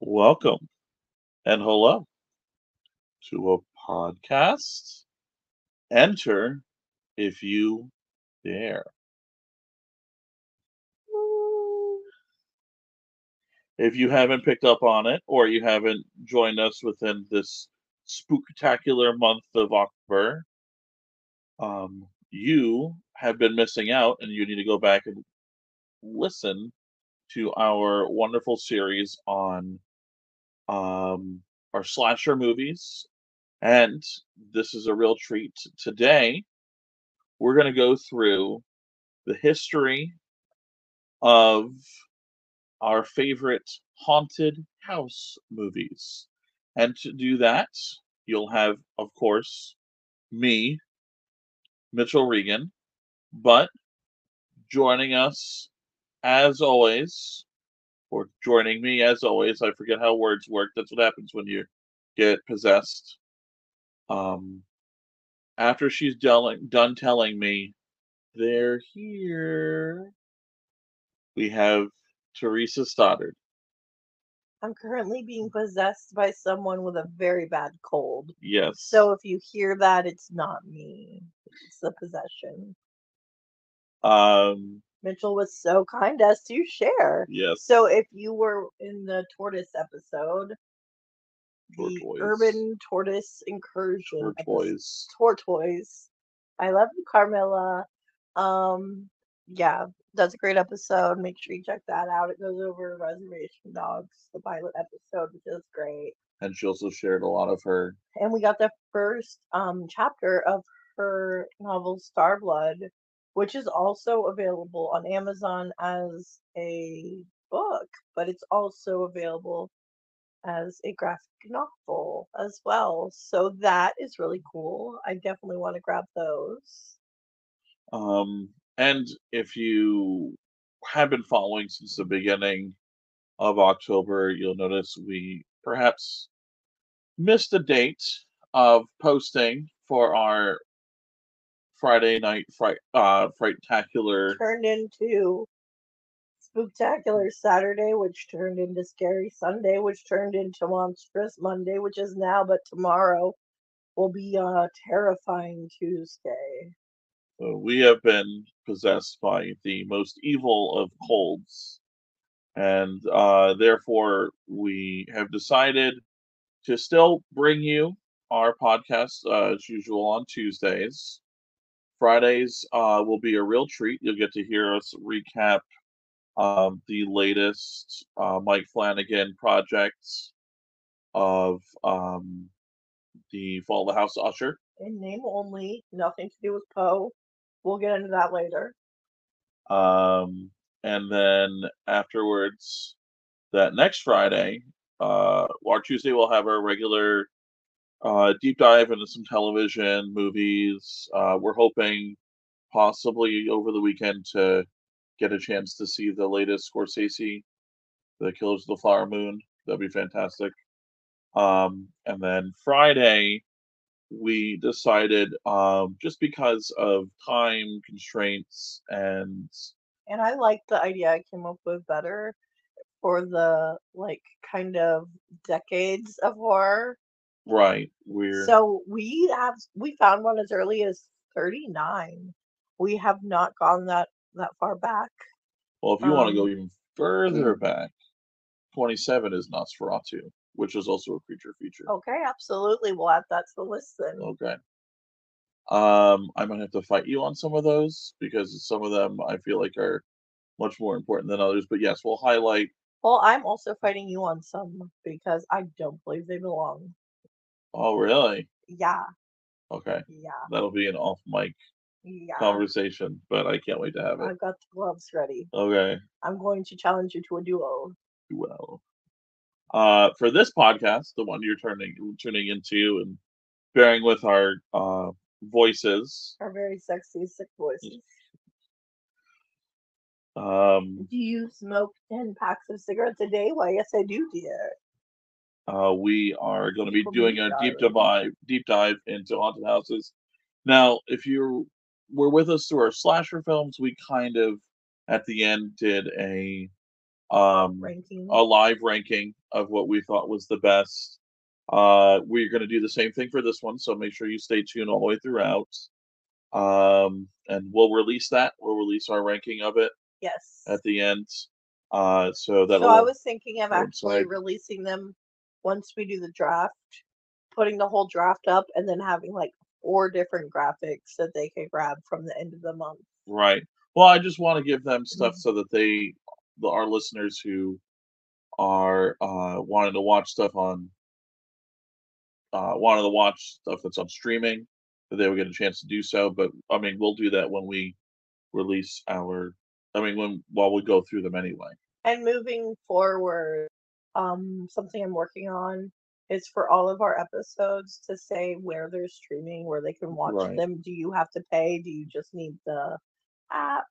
Welcome and hello to a podcast. Enter if you dare. If you haven't picked up on it or you haven't joined us within this spooktacular month of October, um, you have been missing out and you need to go back and listen to our wonderful series on um, our slasher movies. And this is a real treat. Today, we're going to go through the history of our favorite haunted house movies. And to do that, you'll have, of course, me, Mitchell Regan, but joining us as always, or joining me as always. I forget how words work. That's what happens when you get possessed. Um, after she's done, done telling me they're here, we have Theresa Stoddard. I'm currently being possessed by someone with a very bad cold. Yes. So if you hear that, it's not me. It's the possession. Um, Mitchell was so kind as to share. yes. So if you were in the tortoise episode, the urban tortoise incursion episode- Tortoise. tortoise. I love you, Carmilla. Um, yeah, that's a great episode. Make sure you check that out. It goes over Reservation Dogs, the pilot episode, which is great. And she also shared a lot of her. And we got the first um chapter of her novel Starblood, which is also available on Amazon as a book, but it's also available as a graphic novel as well. So that is really cool. I definitely want to grab those. Um, and if you have been following since the beginning of October, you'll notice we perhaps missed a date of posting for our Friday night fright uh frightacular Turned into Spooktacular Saturday, which turned into Scary Sunday, which turned into Monstrous Monday, which is now, but tomorrow will be a Terrifying Tuesday. Uh, we have been possessed by the most evil of colds, and uh, therefore we have decided to still bring you our podcast uh, as usual on Tuesdays. Fridays uh, will be a real treat. You'll get to hear us recap um, the latest uh, Mike Flanagan projects of um, the Fall of the House Usher. In name only, nothing to do with Poe. We'll get into that later. Um, and then afterwards, that next Friday, uh, our Tuesday, we'll have our regular uh, deep dive into some television movies. Uh, we're hoping possibly over the weekend to get a chance to see the latest Scorsese, The Killers of the Flower Moon. That'd be fantastic. Um, and then Friday, we decided um, just because of time constraints and And I like the idea I came up with better for the like kind of decades of horror. Right, we're So we have we found one as early as 39. We have not gone that that far back. well, if you want to go um, even further back, 27 is Nosferatu, which is also a creature feature. Okay, absolutely. We'll add that to the list then. Okay. Um, I might have to fight you on some of those because some of them I feel like are much more important than others. But yes, we'll highlight. Well, I'm also fighting you on some because I don't believe they belong. Oh, really? Yeah, Okay, yeah, that'll be an off mic yeah. conversation, but I can't wait to have it. I've got the gloves ready. Okay, I'm going to challenge you to a duo. well, uh, for this podcast, the one you're turning tuning into and bearing with our uh voices, Our very sexy, sick voices. um, Do you smoke 10 packs of cigarettes a day? Why, yes, I do, dear. Uh, we are going to be doing a deep dive, deep dive into haunted houses. Now, if you were with us through our slasher films, we kind of at the end did a um, ranking. a live ranking of what we thought was the best. Uh, we're going to do the same thing for this one, so make sure you stay tuned all the way throughout. Um, and we'll release that. We'll release our ranking of it yes. at the end. Uh, so that So I was thinking of actually releasing them once we do the draft, putting the whole draft up, and then having like four different graphics that they can grab from the end of the month. Right. Well, I just want to give them stuff Mhm. so that they, the, our listeners who are uh, wanting to watch stuff on, uh, wanting to watch stuff that's on streaming, that they will get a chance to do so. But I mean, we'll do that when we release our. I mean, when while we go through them anyway. And moving forward, um, something I'm working on is for all of our episodes to say where they're streaming, where they can watch Right. them. Do you have to pay? Do you just need the app?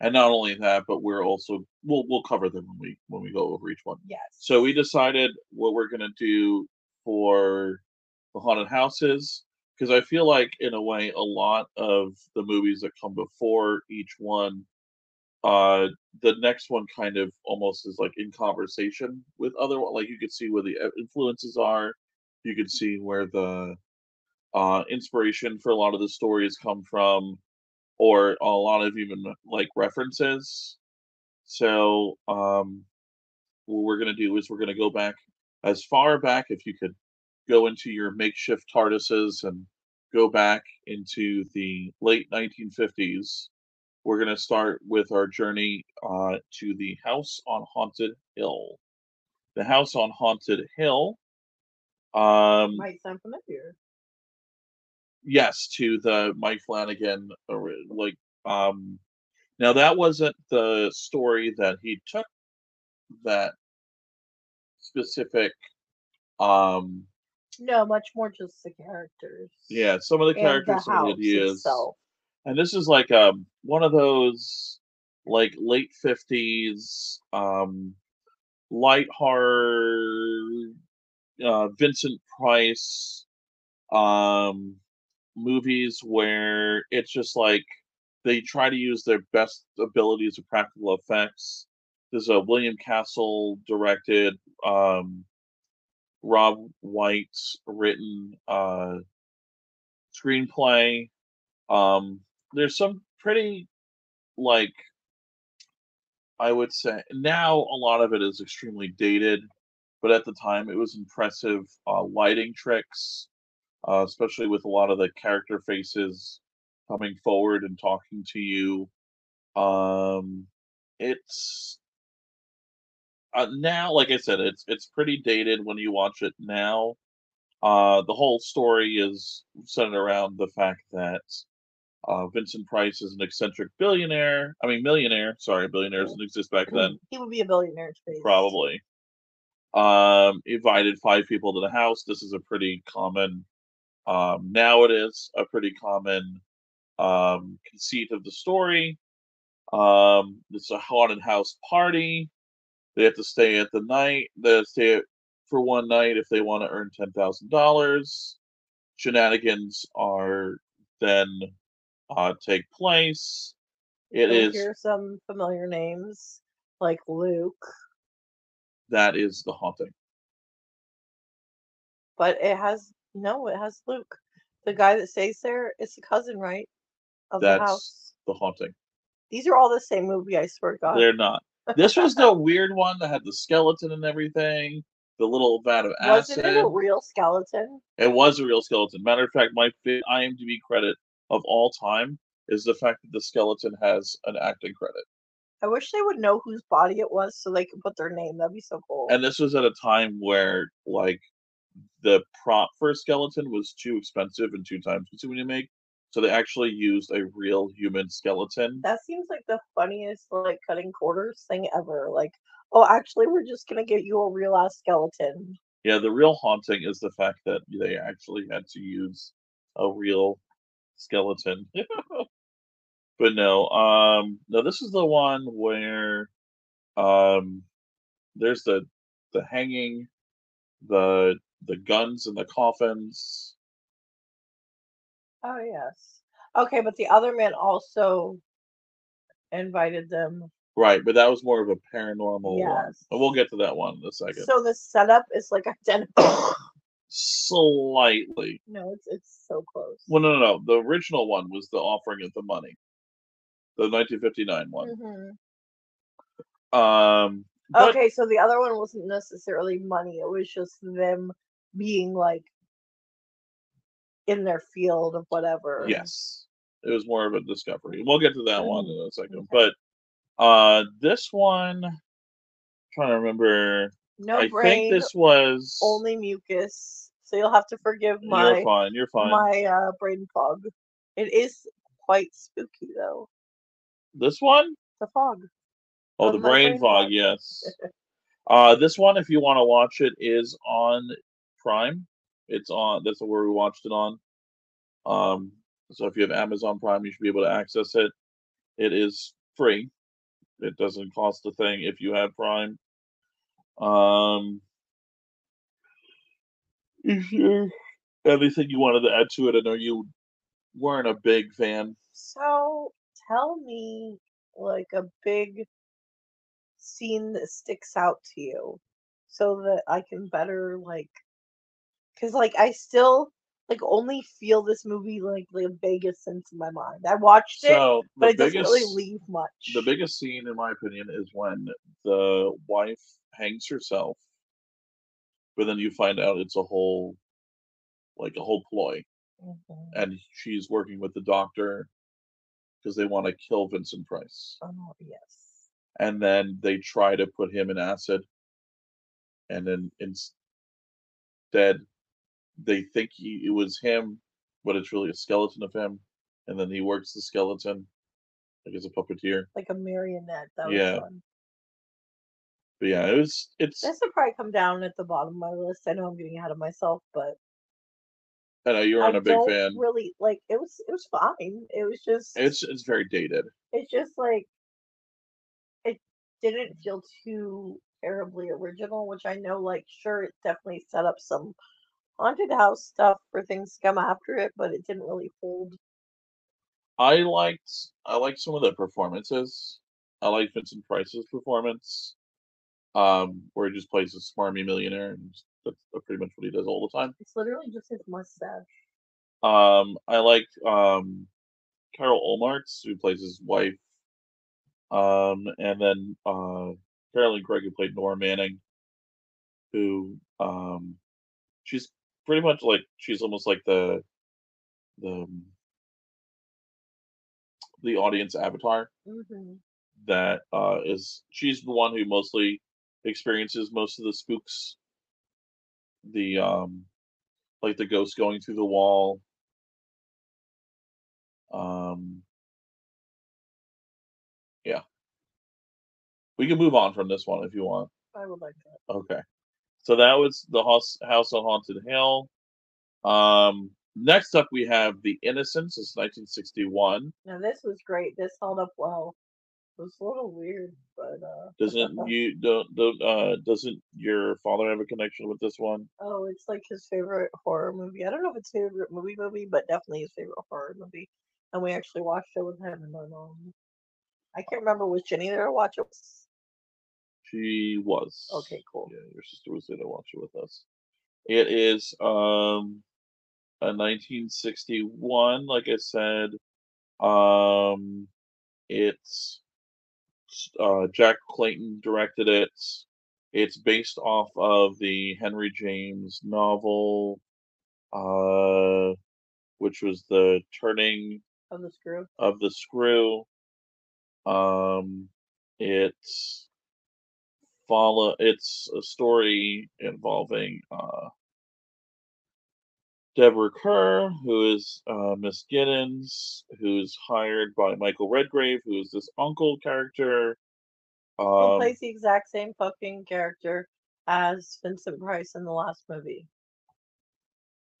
And not only that, but we're also we'll we'll cover them when we when we go over each one. Yes. So we decided what we're gonna do for the haunted houses because I feel like in a way a lot of the movies that come before each one, uh, the next one kind of almost is like in conversation with other. Like you could see where the uh, influences are, you could see where the uh, inspiration for a lot of the stories come from, or a lot of even like references. So um, what we're going to do is we're going to go back as far back if you could go into your makeshift TARDISes and go back into the late 1950s. We're going to start with our journey uh, to the House on Haunted Hill. The House on Haunted Hill, um, Might sound familiar. yes, to the Mike Flanagan, like, um, now that wasn't the story that he took that specific um No, much more just the characters. yeah some of the And the characters house the ideas itself. And this is like um one of those like late 50s um light horror uh vincent price um movies where it's just like they try to use their best abilities of practical effects. There's a william castle directed um robb white written uh screenplay um there's some pretty like i would say now a lot of it is extremely dated but at the time it was impressive uh, lighting tricks uh, especially with a lot of the character faces coming forward and talking to you. Um it's uh, now like i said it's it's pretty dated when you watch it now. Uh the whole story is centered around the fact that uh vincent price is an eccentric billionaire i mean millionaire sorry billionaires didn't exist back then. He would be a billionaire space. probably. Um invited five people to the house. This is a pretty common um now it is a pretty common um conceit of the story. Um it's a haunted house party. They have to stay at the night they stay at, for one night if they want to earn ten thousand dollars. Shenanigans are then uh take place It You'll is hear some familiar names like Luke, that is the haunting but it has no, it has Luke. The guy that stays there is the cousin, right? Of the house. the haunting These are all the same movie, I swear to God. They're not. This was the weird one that had the skeleton and everything, the little vat of acid. Wasn't it a real skeleton? It was a real skeleton. Matter of fact, my IMDb credit of all time is the fact that the skeleton has an acting credit. I wish they would know whose body it was so they could put their name. That'd be so cool. And this was at a time where, like, the prop for a skeleton was too expensive and too time consuming to make. So they actually used a real human skeleton. that seems like the funniest like cutting quarters thing ever. Like, oh, actually, we're just gonna get you a real ass skeleton. Yeah, the real haunting is the fact that they actually had to use a real skeleton. but no, um no, this is the one where um there's the the hanging, the the guns and the coffins. Oh yes. Okay, but the other man also invited them Right, but that was more of a paranormal one. Yes. And we'll get to that one in a second. So the setup is like identical. Slightly. no, it's it's so close. Well, no, no, no. The original one was the offering of the money. The 1959 one. Mhm. Um, but Okay, so the other one wasn't necessarily money. It was just them being like in their field of whatever. yes, it was more of a discovery. We'll get to that one in a second. Okay. But uh, this one, trying to remember. No I brain, think this was. only mucus. So you'll have to forgive my You're fine. You're fine. my uh, brain fog. It is quite spooky though. This one? The fog. Oh, the brain brain fog. fog. Yes. Uh, this one, if you want to watch it, is on Prime. It's on. That's where we watched it on. Um, so if you have Amazon Prime, you should be able to access it. It is free. It doesn't cost a thing if you have Prime. Um, is there anything you wanted to add to it? I know you weren't a big fan. So tell me like a big scene that sticks out to you so that I can better like cuz like I still like only feel this movie like the vaguest sense in my mind. I watched it, So but it doesn't really leave much. the biggest scene, in my opinion, is when the wife hangs herself, but then you find out it's a whole, like a whole ploy, Mhm. and she's working with the doctor because they want to kill Vincent Price, Oh, yes. and then they try to put him in acid, and then instead they think he, it was him, but it's really a skeleton of him, and then he works the skeleton like as a puppeteer. Like a marionette. That was Yeah. fun. But yeah, it was it's This would probably come down at the bottom of my list. I know I'm getting ahead of myself, but I know you're not a big fan. really like it was it was fine. It was just It's it's very dated. it's just like it didn't feel too terribly original, which I know like sure it definitely set up some haunted house stuff for things to come after it, but it didn't really hold. I liked I liked some of the performances. I liked Vincent Price's performance, um, where he just plays a smarmy millionaire, and that's pretty much what he does all the time. It's literally just his mustache. Um, I like um, Carol Olmartz, who plays his wife, um, and then uh, Carolyn Craig, who played Nora Manning, who um, she's pretty much like she's almost like the the the audience avatar hmm that uh, is she's the one who mostly experiences most of the spooks the um like the ghost going through the wall. Um yeah. We can move on from this one if you want. I would like that. okay. So that was the house house on haunted hill. Um next up we have the innocents it's 1961 Now this was great. This held up well. Was a little weird, but uh doesn't you don't, don't uh doesn't your father have a connection with this one oh, it's like his favorite horror movie. I don't know if it's favorite movie movie, but definitely his favorite horror movie. And we actually watched it with him and my mom. I can't remember was Jenny there to watch it. She was. Okay, cool. Yeah, your sister was there to watch it with us. It is um a 1961, like I said. Um it's uh Jack Clayton directed it. It's based off of the Henry James novel uh which was the turning Of the screw. of the screw. Um, it's follow. It's a story involving uh, Deborah Kerr, who is uh, Miss Giddens, who's hired by Michael Redgrave, who is this uncle character. Who Um, plays the exact same fucking character as Vincent Price in the last movie.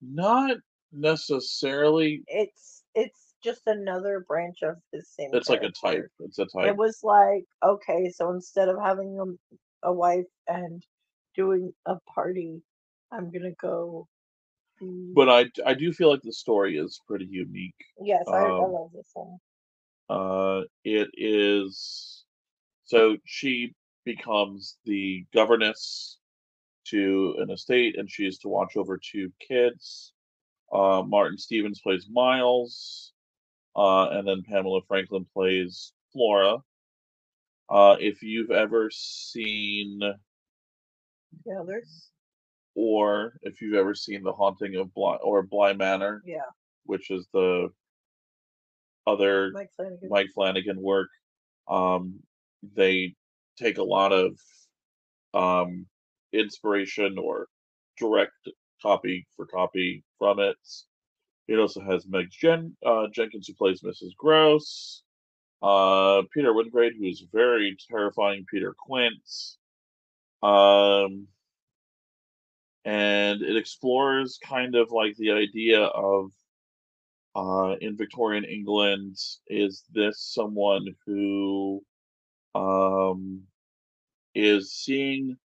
not necessarily. It's it's just another branch of his same. It's like a type. It's a type. It was like okay, so instead of having a, a wife and doing a party, I'm gonna go. Be- But I I do feel like the story is pretty unique. yes, I, I um, love this one. Uh, it is So she becomes the governess to an estate, and she is to watch over two kids. Uh, Martin Stevens plays Miles, uh, and then Pamela Franklin plays Flora. Uh, if you've ever seen, The others. Or if you've ever seen The Haunting of Bly or Bly Manor, Yeah. which is the other Mike Flanagan. Mike Flanagan work, um, they take a lot of um, inspiration or direct copy for copy from it. It also has Meg Jen, uh, Jenkins, who plays Mrs. Gross, uh, Peter Wyngarde, who's very terrifying Peter Quint, Um, and it explores kind of like the idea of uh, in Victorian England, is this someone who um, is seeing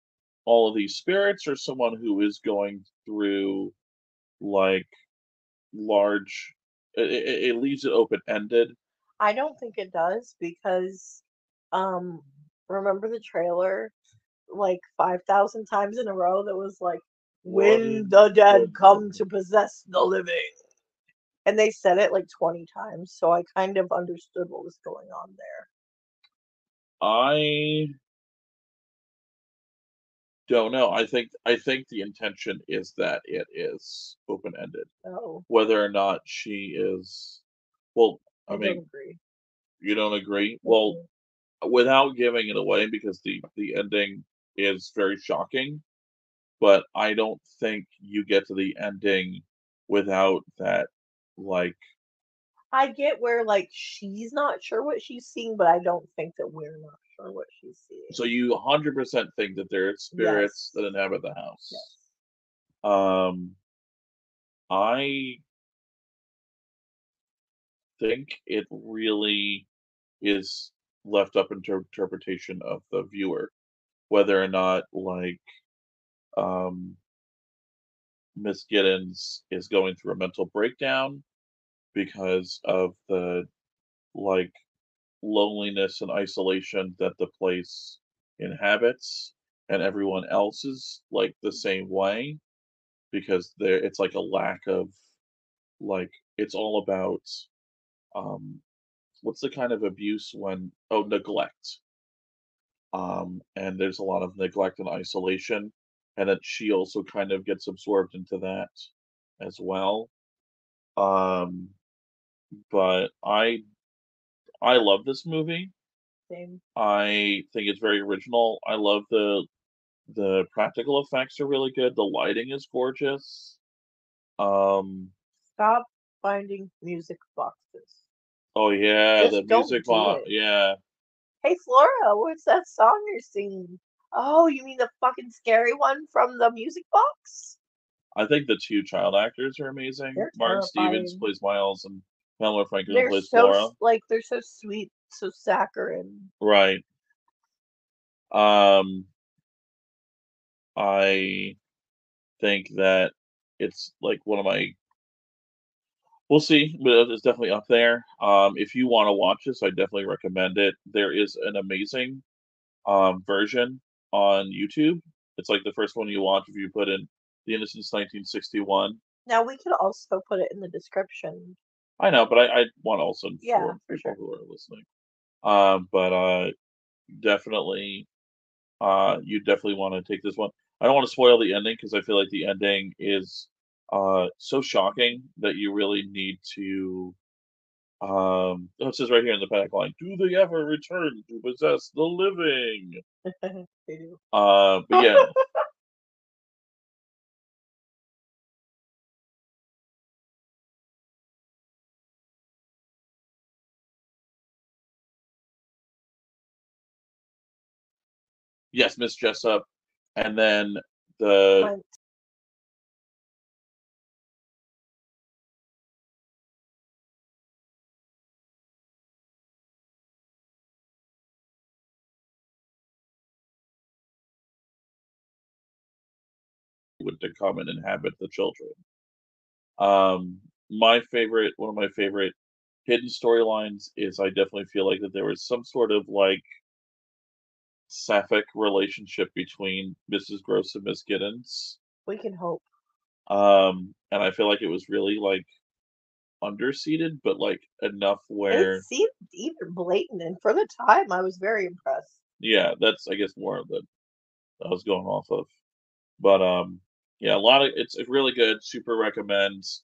all of these spirits, or someone who is going through like large? It, it, it leaves it open ended. I don't think it does because um remember the trailer like 5,000 times in a row that was like when the dead come to possess the living. And they said it like 20 times, so I kind of understood what was going on there. I don't know. I think I think the intention is that it is open ended. Oh, Whether or not she is, well, I, I mean, agree. you don't agree. Well, Mhm. without giving it away because the the ending is very shocking but i don't think you get to the ending without that like I get where like she's not sure what she's seeing, but I don't think that we're not sure what she's seeing. so you 100% think that there are spirits Yes. that inhabit the house yes. um i think it really is left up interpretation of the viewer whether or not like um Miss Giddens is going through a mental breakdown because of the like loneliness and isolation that the place inhabits and everyone else is like the same way because there it's like a lack of like it's all about um what's the kind of abuse when oh neglect. Um and there's a lot of neglect and isolation and that she also kind of gets absorbed into that as well. Um but i i love this movie. Same. i think it's very original. I love the the practical effects are really good. The lighting is gorgeous. Um Stop finding music boxes. oh yeah Just the music box yeah. Hey Flora, what's that song you're singing? Oh, you mean the fucking scary one from the music box? I think the two child actors are amazing. They're Martin Stevens plays Miles, and Pamela Franklin They're plays so Flora. like they're so sweet, so saccharine. Right. Um, I think that it's like one of my. We'll see, but it's definitely up there. Um, if you want to watch this, I definitely recommend it. There is an amazing um, version on YouTube. It's like the first one you watch if you put in The Innocents 1961. Now we could also put it in the description. I know, but I, I want also Yeah, for people sure. who are listening. Um, but uh, definitely, uh, you definitely want to take this one. I don't want to spoil the ending because I feel like the ending is uh so shocking that you really need to. Um, it says right here in the back line, "Do they ever return to possess the living?" they do. Uh, but yeah, yes, Miss Jessup, and then the To come and inhabit the children. Um, my favorite, one of my favorite hidden storylines is I definitely feel like that there was some sort of like sapphic relationship between Mrs. Gross and Miss Giddens. We can hope. Um, and I feel like it was really like underseated, but like enough where It seemed even blatant, and for the time, I was very impressed. yeah, that's I guess more of the I was going off of. But um yeah, a lot of it's really good, super recommends.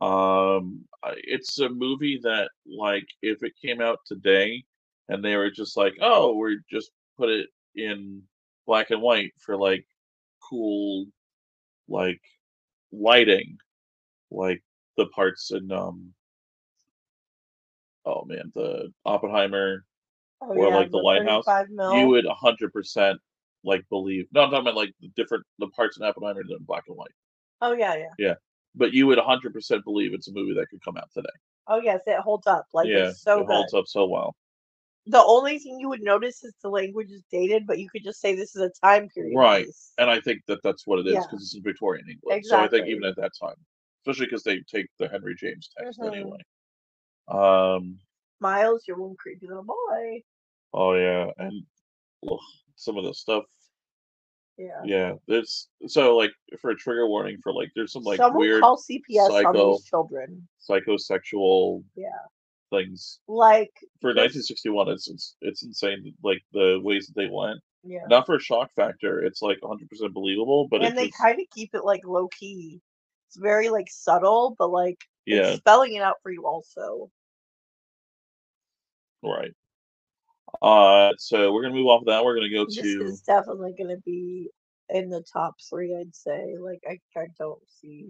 Um it's a movie that like if it came out today and they were just like, "Oh, we're just put it in black and white for like cool like lighting, like the parts in um oh man, the Oppenheimer Oh Or, yeah, like, the lighthouse, you would hundred percent like believe. No, I'm talking about like the different the parts in Oppenheimer that are in black and white. oh yeah, yeah. Yeah, but you would hundred percent believe it's a movie that could come out today. Oh yes, it holds up. Like yeah, it's so it good. holds up so well. The only thing you would notice is the language is dated, but you could just say this is a time period. Right, piece. And I think that that's what it is Yeah. because it's in Victorian England. So I think even at that time, especially because they take the Henry James text Mhm. anyway. Um. Miles, you're one creepy little boy. Oh yeah, and ugh, some of the stuff. Yeah. Yeah, there's so like for a trigger warning for like there's some like Someone weird call CPS on these children. psychosexual Yeah. things Like for 1961 it's, it's it's insane like the ways that they went yeah. not for a shock factor it's like 100% believable but and they kind of keep it like low key. It's very like subtle, but like yeah spelling it out for you also. right uh so we're gonna move off of that we're gonna go This to This is definitely gonna be in the top three, I'd say. Like I, I don't see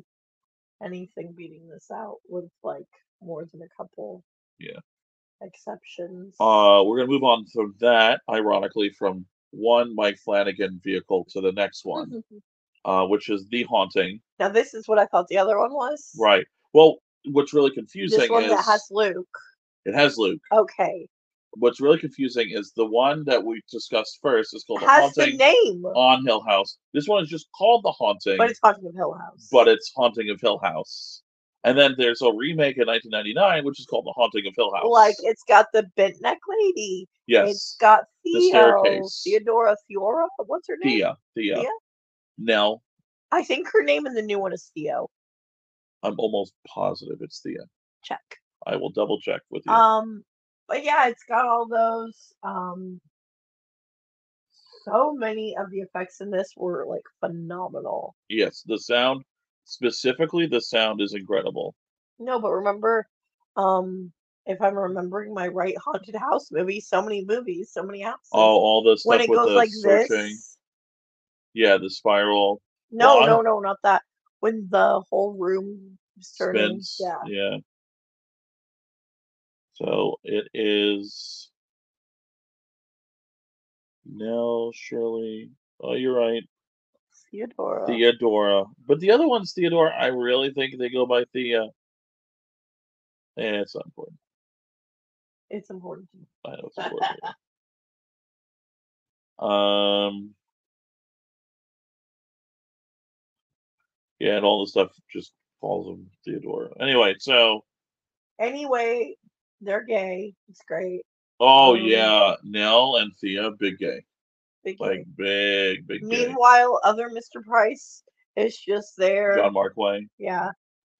anything beating this out with like more than a couple Yeah. exceptions. uh we're gonna move on from that ironically from one mike flanagan vehicle to the next one uh which is the haunting now this is what I thought the other one was. right well what's really confusing This one is that has Luke. it has luke Okay. What's really confusing is the one that we discussed first is called the has the haunting name, on hill house this one is just called the haunting but it's Haunting of Hill House. but it's Haunting of Hill House. And then there's a remake in 1999, which is called The Haunting of Hill House. like it's got the bent neck lady. yes, It's got The Theo, staircase. Theodora Fiora. What's her name? Thea, Thea, Thea? Nell. I think her name in the new one is Theo. I'm almost positive it's Thea. Check. I will double check with you. Um, but yeah, it's got all those. Um, so many of the effects in this were like phenomenal. yes, the sound, specifically the sound, is incredible. No, but remember, um, if I'm remembering my right, haunted house movie. So many movies, so many houses. Oh, all the stuff when it with goes the like searching. this. Yeah, the spiral No, Well, no, no, not that. When the whole room turning. spins. Yeah. Yeah. So it is Nell, Shirley. Oh, you're right. Theodora. Theodora. But the other one's Theodora. I really think they go by Thea. Eh, it's not important. It's important. to me. I know it's important. um. Yeah, and all the stuff just falls on Theodora. Anyway, so Anyway, they're gay. It's great. oh Um, yeah, Nell and Thea, big gay, Big like gay. big, big gay. Meanwhile, other Mr. Price is just there. John Markway. Yeah.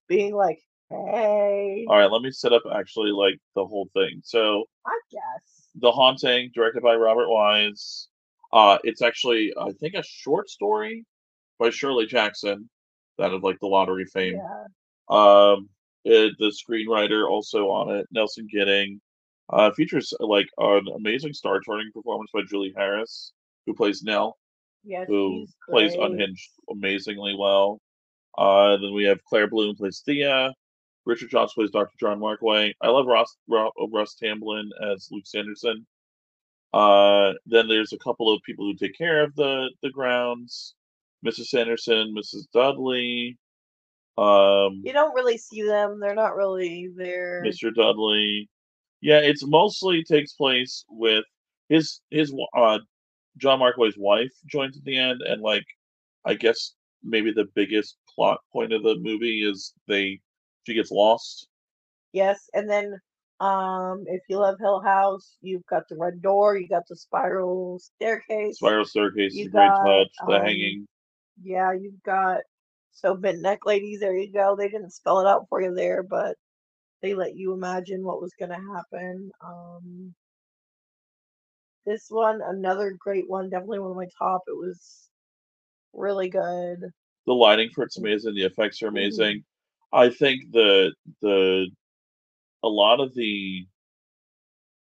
Being like, hey, All right, let me set up actually like the whole thing. So I guess. The Haunting, directed by Robert Wise. Uh, it's actually, I think, a short story by Shirley Jackson, that of like the lottery fame. Yeah. Um, it, the screenwriter also on it, Nelson Gidding. Uh, features like an amazing star-turning performance by Julie Harris, who plays Nell, Yeah. who plays. Unhinged amazingly well. Uh, then we have Claire Bloom plays Thea. Richard Johnson plays Dr. John Markway. I love Ross Ro- Russ Tamblyn as Luke Sanderson. Uh, then there's a couple of people who take care of the the grounds. Mrs. Sanderson, Mrs. Dudley, um, You don't really see them. They're not really there. Mr. Dudley. Yeah, it's mostly takes place with his his uh John Markway's wife joins at the end, and like I guess maybe the biggest plot point of the movie is they she gets lost. Yes. And then Um, if you love Hill House, you've got the red door, you got the spiral staircase. Spiral staircase a great touch. The um, hanging. Yeah, you've got so bent neck ladies, there you go. They didn't spell it out for you there, but they let you imagine what was gonna happen. Um this one, another great one, definitely one of my top. It was really good. The lighting for it's amazing. The effects are Mhm. amazing. I think the the a lot of the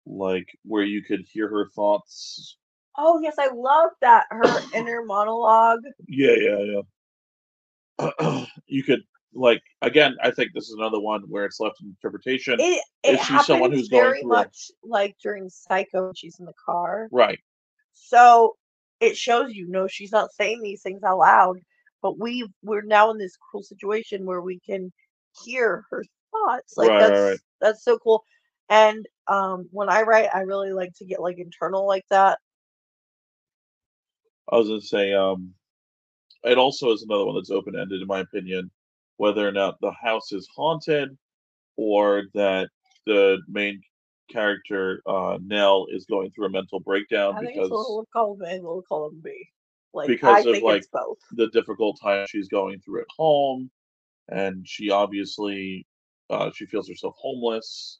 like where you could hear her thoughts. Oh yes, I love that her inner monologue. Yeah, yeah, yeah. you could like again. I think this is another one where it's left interpretation. It it Is she someone who's going very through a- much like during Psycho she's in the car. Right. So it shows you no, she's not saying these things out loud, but we we're now in this cool situation where we can hear her thoughts. Like right, that's right. that's so cool. And um when I write, I really like to get like internal like that. I was gonna say, um, it also is another one that's open ended, in my opinion, whether or not the house is haunted or that the main character, uh, Nell, is going through a mental breakdown I think because it's a little column A, a little column B. Like because I of, think like, it's both. the difficult time she's going through at home, and she obviously, uh, she feels herself homeless.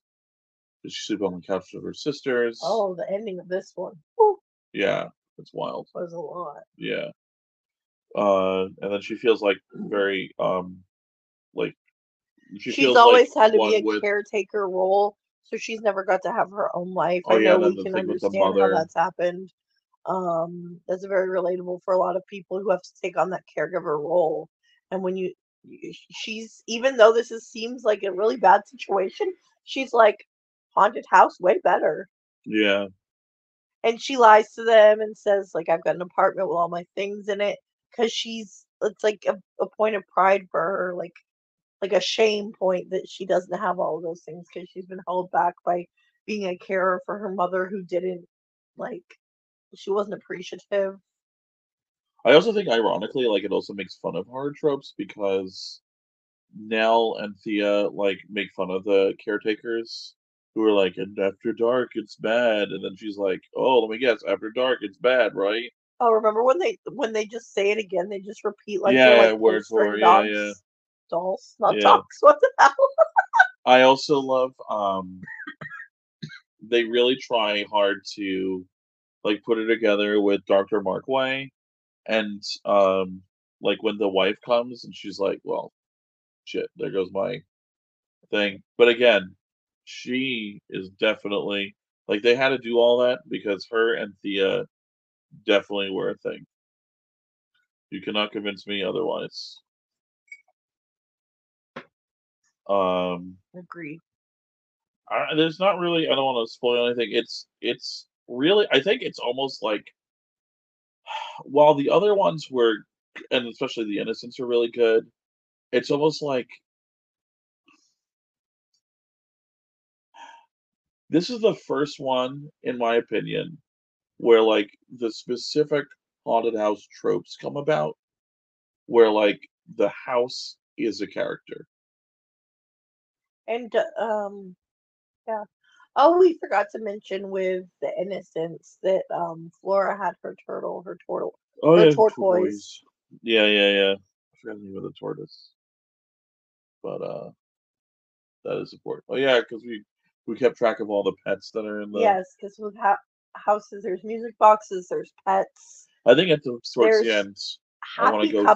Does she sleep on the couch with her sisters? Oh, the ending of this one yeah, it's wild. was a lot. Yeah. Uh, and then she feels like very um, like she she's always like had to be a with caretaker role, so she's never got to have her own life. Oh, I yeah, know then we can understand how that's happened. Um, that's very relatable for a lot of people who have to take on that caregiver role. And when you, you- she's even though this is seems like a really bad situation, she's like haunted house way better. yeah And she lies to them and says like I've got an apartment with all my things in it because she's it's like a, a point of pride for her, like like a shame point that she doesn't have all of those things because she's been held back by being a carer for her mother who didn't like she wasn't appreciative. I also think ironically like it also makes fun of horror tropes because Nell and Thea like make fun of the caretakers who are like and after dark it's bad and then she's like oh let me guess after dark it's bad right Oh, remember when they when they just say it again? They just repeat like Yeah, like word little for it, yeah, yeah. dolls, not Yeah. dogs. What the hell? I also love um they really try hard to like put it together with Dr. Markway and um like when the wife comes and she's like, well, shit, there goes my thing. But again, she is definitely like they had to do all that because her and Thea definitely were a thing. You cannot convince me otherwise. Um Agreed. I, there's not really. I don't want to spoil anything. It's it's really. I think it's almost like while the other ones were, and especially the Innocents are really good. It's almost like this is the first one, in my opinion, where like the specific haunted house tropes come about, where like the house is a character. And um, yeah. Oh, we forgot to mention with the innocents that um Flora had her turtle, her turtle. Oh The yeah, tortoise. Yeah, yeah, yeah. I forgot the name of the tortoise. But uh that is important. Oh yeah, because we we kept track of all the pets that are in the Yes, because with ha- houses, there's music boxes, there's pets, I think at the towards the There's end I wanna happy go through-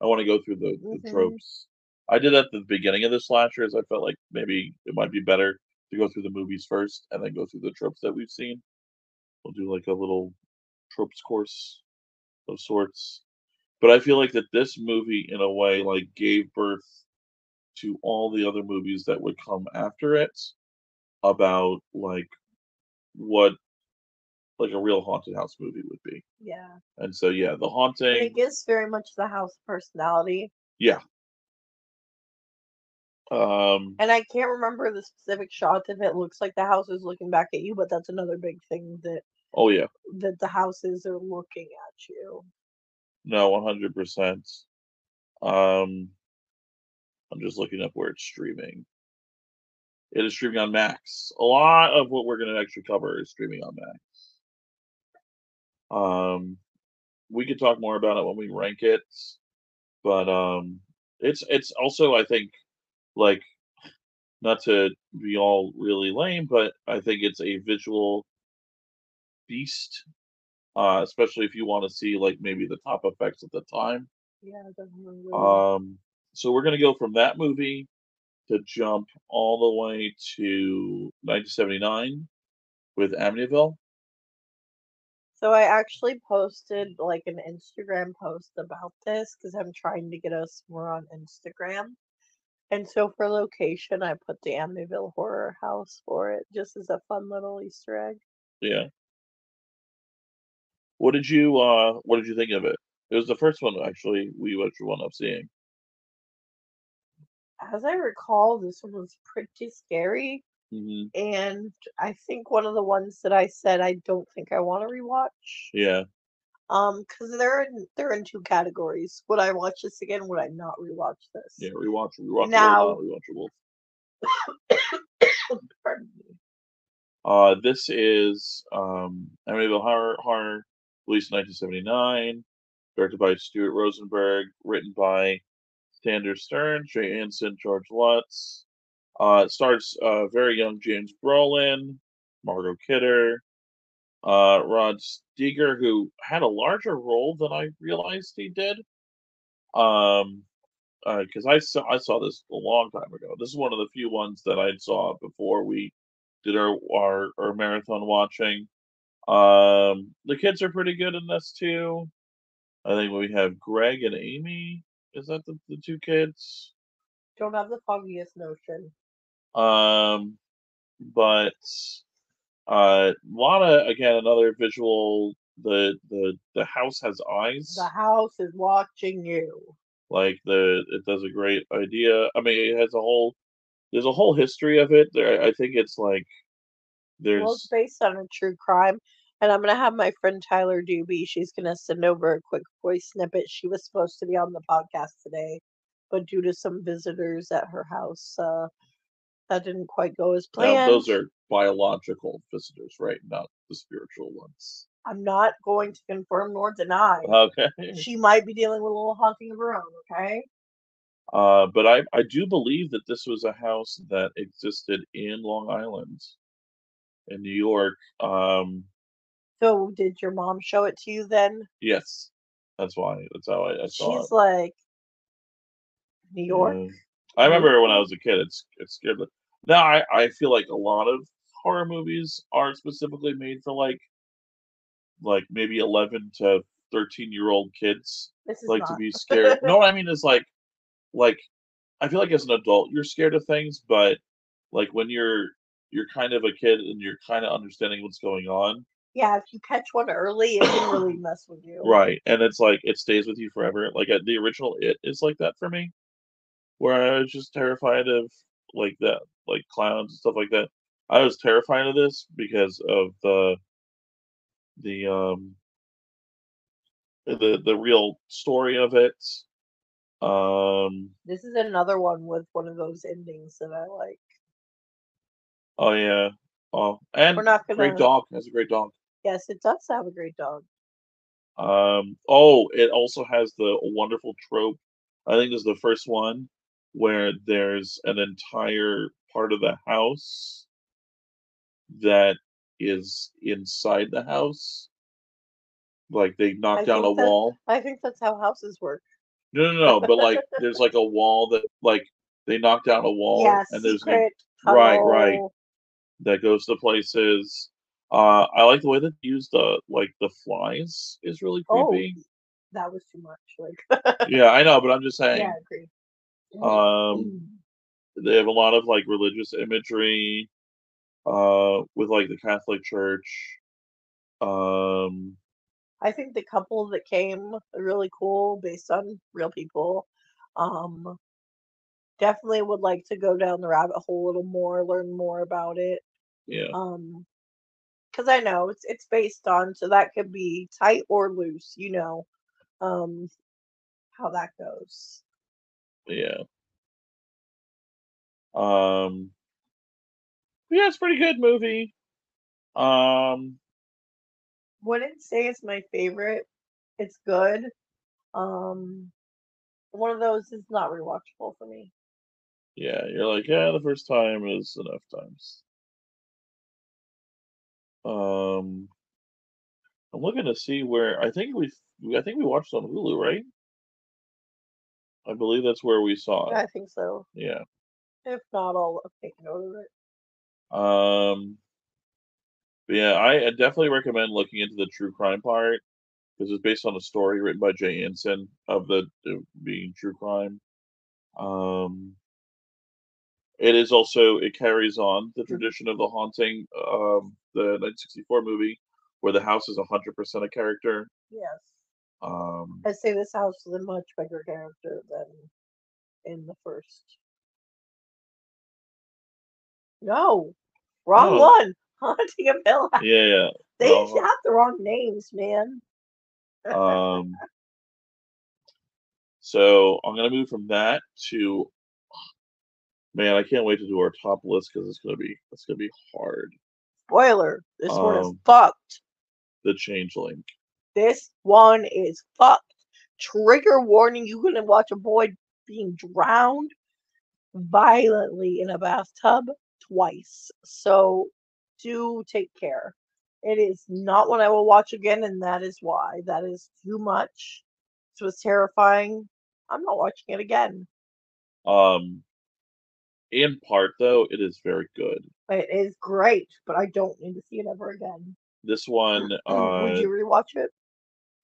I want to go through the, the Mhm. tropes. I did at the beginning of the slashers. I felt like maybe it might be better to go through the movies first and then go through the tropes that we've seen. We'll do like a little tropes course of sorts. But I feel like that this movie, in a way, like gave birth to all the other movies that would come after it about like what like a real haunted house movie would be. Yeah, And so yeah, the haunting. it gives very much the house personality. Yeah. Um And I can't remember the specific shots if it looks like the house is looking back at you, but that's another big thing that oh yeah. that the houses are looking at you. No, one hundred percent. Um, I'm just looking up where it's streaming. It is streaming on Max. A lot of what we're going to actually cover is streaming on Max. Um, we could talk more about it when we rank it, but um, it's it's also I think like not to be all really lame, but I think it's a visual beast, uh, especially if you want to see like maybe the top effects at the time. Yeah, definitely. Um, so we're gonna go from that movie to jump all the way to 1979 with Amityville. So I actually posted like an Instagram post about this because I'm trying to get us more on Instagram. And so for location, I put the Amityville Horror House for it, just as a fun little Easter egg. Yeah. What did you uh what did you think of it? It was the first one actually we actually wound up seeing. As I recall, this one was pretty scary, hmm and I think one of the ones that I said I don't think I want to rewatch. Yeah. Um, because they're in they're in two categories. Would I watch this again? Would I not rewatch this? Yeah, rewatch rewatch Now- rewatchable. Pardon me. Uh this is um Amityville Horror Horror, released in 1979, directed by Stuart Rosenberg, written by Sandor Stern, Jay Anson, George Lutz. Uh, it stars uh, very young James Brolin, Margot Kidder, uh, Rod Steiger, who had a larger role than I realized he did. Um, because I saw I saw this a long time ago. This is one of the few ones that I saw before we did our our, our marathon watching. Um, the kids are pretty good in this too. I think we have Greg and Amy. Is that the, the two kids? Don't have the foggiest notion. Um, but uh, a lot of again another visual. The the the house has eyes. The house is watching you. Like the it does a great idea. I mean, it has a whole. There's a whole history of it. There, I think it's like there's Well, it's based on a true crime. And I'm gonna have my friend Tyler Doobie. She's gonna send over a quick voice snippet. She was supposed to be on the podcast today, but due to some visitors at her house, uh, that didn't quite go as now, planned. those are biological visitors, right? Not the spiritual ones. I'm not going to confirm nor deny. Okay. She might be dealing with a little haunting of her own. Okay. Uh, but I I do believe that this was a house that existed in Long Island, in New York. Um, So did your mom show it to you then? yes, that's why. That's how I, I saw She's it. like New York. Yeah. I remember when I was a kid, it's it scared me. Now I I feel like a lot of horror movies are specifically made for like like maybe eleven to thirteen year old kids This is like not. to be scared. no, what I mean is like like I feel like as an adult you're scared of things, but like when you're you're kind of a kid and you're kind of understanding what's going on, Yeah, if you catch one early, it can really mess with you. right? And it's like it stays with you forever. Like uh, the original It is like that for me, where I was just terrified of like that, like clowns and stuff like that. I was terrified of this because of the the um the the real story of it. Um. This is another one with one of those endings that I like. Oh yeah. Oh, and We're not gonna. great dog has a great dog. Yes, it does have a great dog. Um. Oh, it also has the wonderful trope. I think this is the first one where there's an entire part of the house that is inside the house. Like they knock down a that- wall. I think that's how houses work. No, no, no. But like, there's like a wall that like they knock down a wall, yeah, and there's secret. right, right. that goes to places. Uh, I like the way that use the like the flies is really Oh, creepy. that was too much. Like, Yeah, I know, but I'm just saying. yeah, I agree. Um, they have a lot of like religious imagery, uh, with like the Catholic Church. Um, I think the couple that came really cool based on real people. Um, definitely would like to go down the rabbit hole a little more, learn more about it. yeah, Um, because I know it's it's based on, so that could be tight or loose. You know, um, how that goes. Yeah. Um, yeah, it's a pretty good movie. Um, Wouldn't say it's my favorite. It's good. Um, one of those is not rewatchable for me. yeah, you're like, yeah, the first time is enough times. Um, I'm looking to see where I think we I think we watched on Hulu, right? I believe that's where we saw it. I think so. Yeah. If not, I'll take note of it. Um, yeah, I definitely recommend looking into the true crime part because it's based on a story written by Jay Anson of the, the being true crime. Um, it is also it carries on the tradition of the haunting, um, the 1964 movie where the house is 100% a character. Yes. Um, I say this house is a much bigger character than in the first. No, wrong No. one. Haunting of Hill House. yeah, yeah. They have the wrong names, man. Um, so I'm gonna move from that to man, I can't wait to do our top list because it's gonna be it's gonna be hard. Spoiler: This one is Um, fucked. The changeling. This one is fucked. Trigger warning: You're gonna watch a boy being drowned violently in a bathtub twice. So do take care. It is not one I will watch again, and that is why. That is too much. This was terrifying. I'm not watching it again. Um, in part though, it is very good. It is great, but I don't need to see it ever again. This one, Would uh, you rewatch it?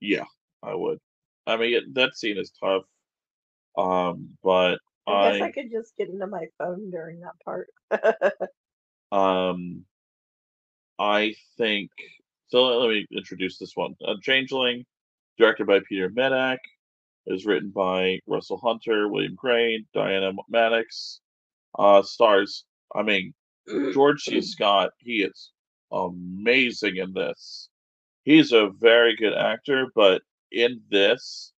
Yeah, I would. I mean, it, that scene is tough. Um, but I guess I I, could just get into my phone during that part. um, I think so. Let me introduce this one. Uh, Changeling, directed by Peter Medak, is written by Russell Hunter, William Crane, Diana Maddox. Uh, stars. I mean, George C. Scott. He is amazing in this. He's a very good actor, but in this,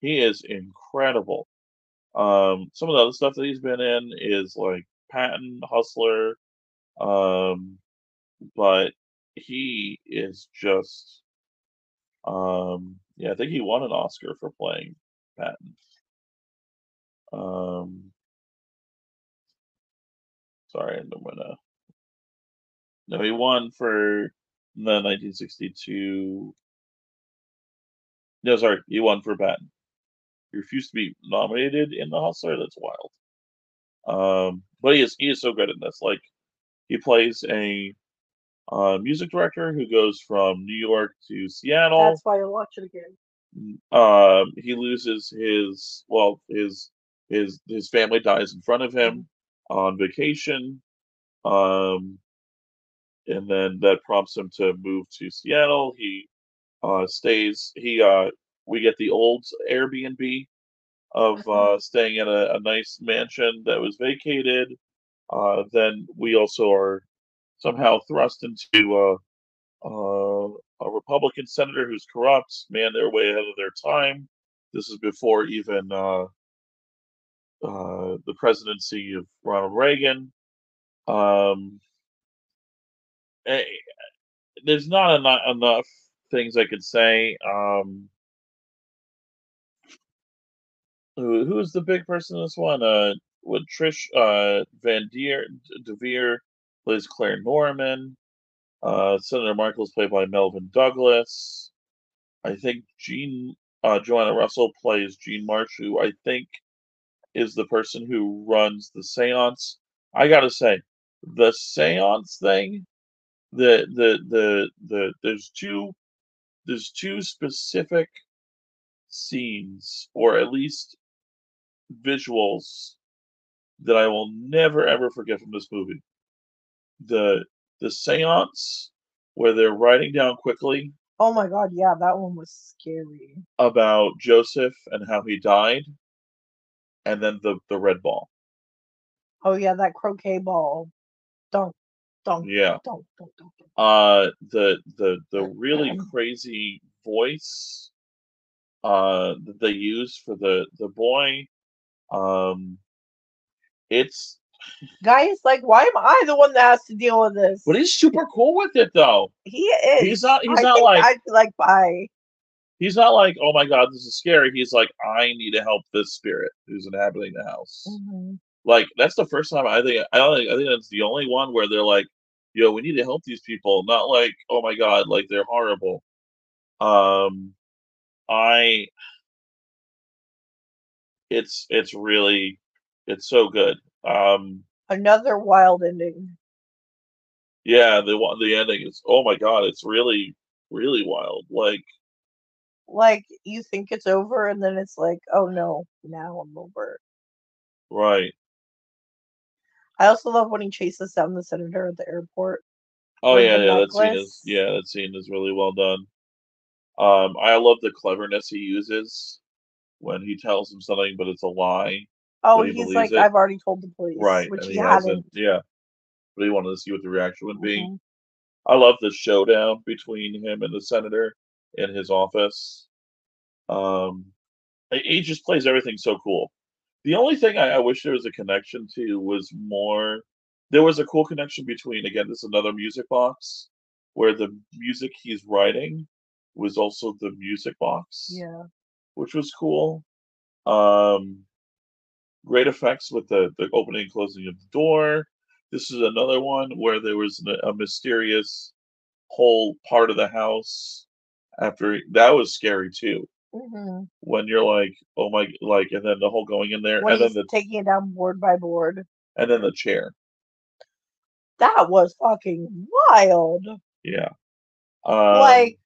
he is incredible. Um, some of the other stuff that he's been in is like Patton, Hustler, um, but he is just, um, yeah, I think he won an Oscar for playing Patton. Um, sorry, I'm gonna. No, he won for the 1962. No, sorry, he won for Patton. He refused to be nominated in The Hustler. That's wild. Um, but he is he is so good in this. Like he plays a uh, music director who goes from New York to Seattle. That's why I'll watch it again. Um, he loses his well, his his his family dies in front of him on vacation. Um, and then that prompts him to move to Seattle. He uh stays. He uh we get the old Airbnb of Mhm. uh staying in a, a nice mansion that was vacated. Uh, then we also are somehow thrust into uh, uh, a Republican senator who's corrupt. Man, they're way ahead of their time. This is before even uh, uh, the presidency of Ronald Reagan. Um, there's not enough, enough things I could say. Um, who who's the big person in this one? Uh, with Trish uh, Van Deer Devere plays Claire Norman. Uh, Senator Michaels played by Melvyn Douglas. I think Jean uh, Joanna Russell plays Jean March, who I think is the person who runs the seance. I gotta say, the seance thing, the the the the there's two there's two specific scenes or at least visuals that I will never ever forget from this movie. The the seance where they're writing down quickly Oh my god, yeah, that one was scary. about Joseph and how he died, and then the the red ball. Oh yeah, that croquet ball. Don't, don't, Yeah. don't, don't, don't. don't. Uh the the the really crazy voice uh that they use for the the boy um it's Guy is like, why am I the one that has to deal with this? But he's super cool with it though. he is. He's not. He's I not like. I'd be like, bye. He's not like. Oh my god, this is scary. He's like, I need to help this spirit who's inhabiting the house. Mhm. Like that's the first time I think. I don't think. I think that's the only one where they're like, Yo, we need to help these people. Not like, oh my god, like they're horrible. Um, I. It's it's really, it's so good. Um, Another wild ending. yeah, the one the ending is. Oh my god, it's really really wild. Like. Like you think it's over, and then it's like, oh no, now I'm over. Right. I also love when he chases down the senator at the airport. Oh yeah, yeah, that scene is yeah, that scene is really well done. Um, I love the cleverness he uses when he tells him something, but it's a lie. Oh, he he's like, it. I've already told the police, Right, which he, he hasn't. Yeah, but he wanted to see what the reaction would be. Mhm. I love the showdown between him and the senator in his office. Um, he just plays everything so cool. The only thing I, I wish there was a connection to was more. There was a cool connection between again, this is another music box, where the music he's writing was also the music box, Yeah. which was cool. Um, great effects with the the opening and closing of the door. This is another one where there was a, a mysterious whole part of the house after that was scary too hmm when you're like oh my like and then the whole going in there When and then the taking it down board by board. and then the chair That was fucking wild. yeah um, like,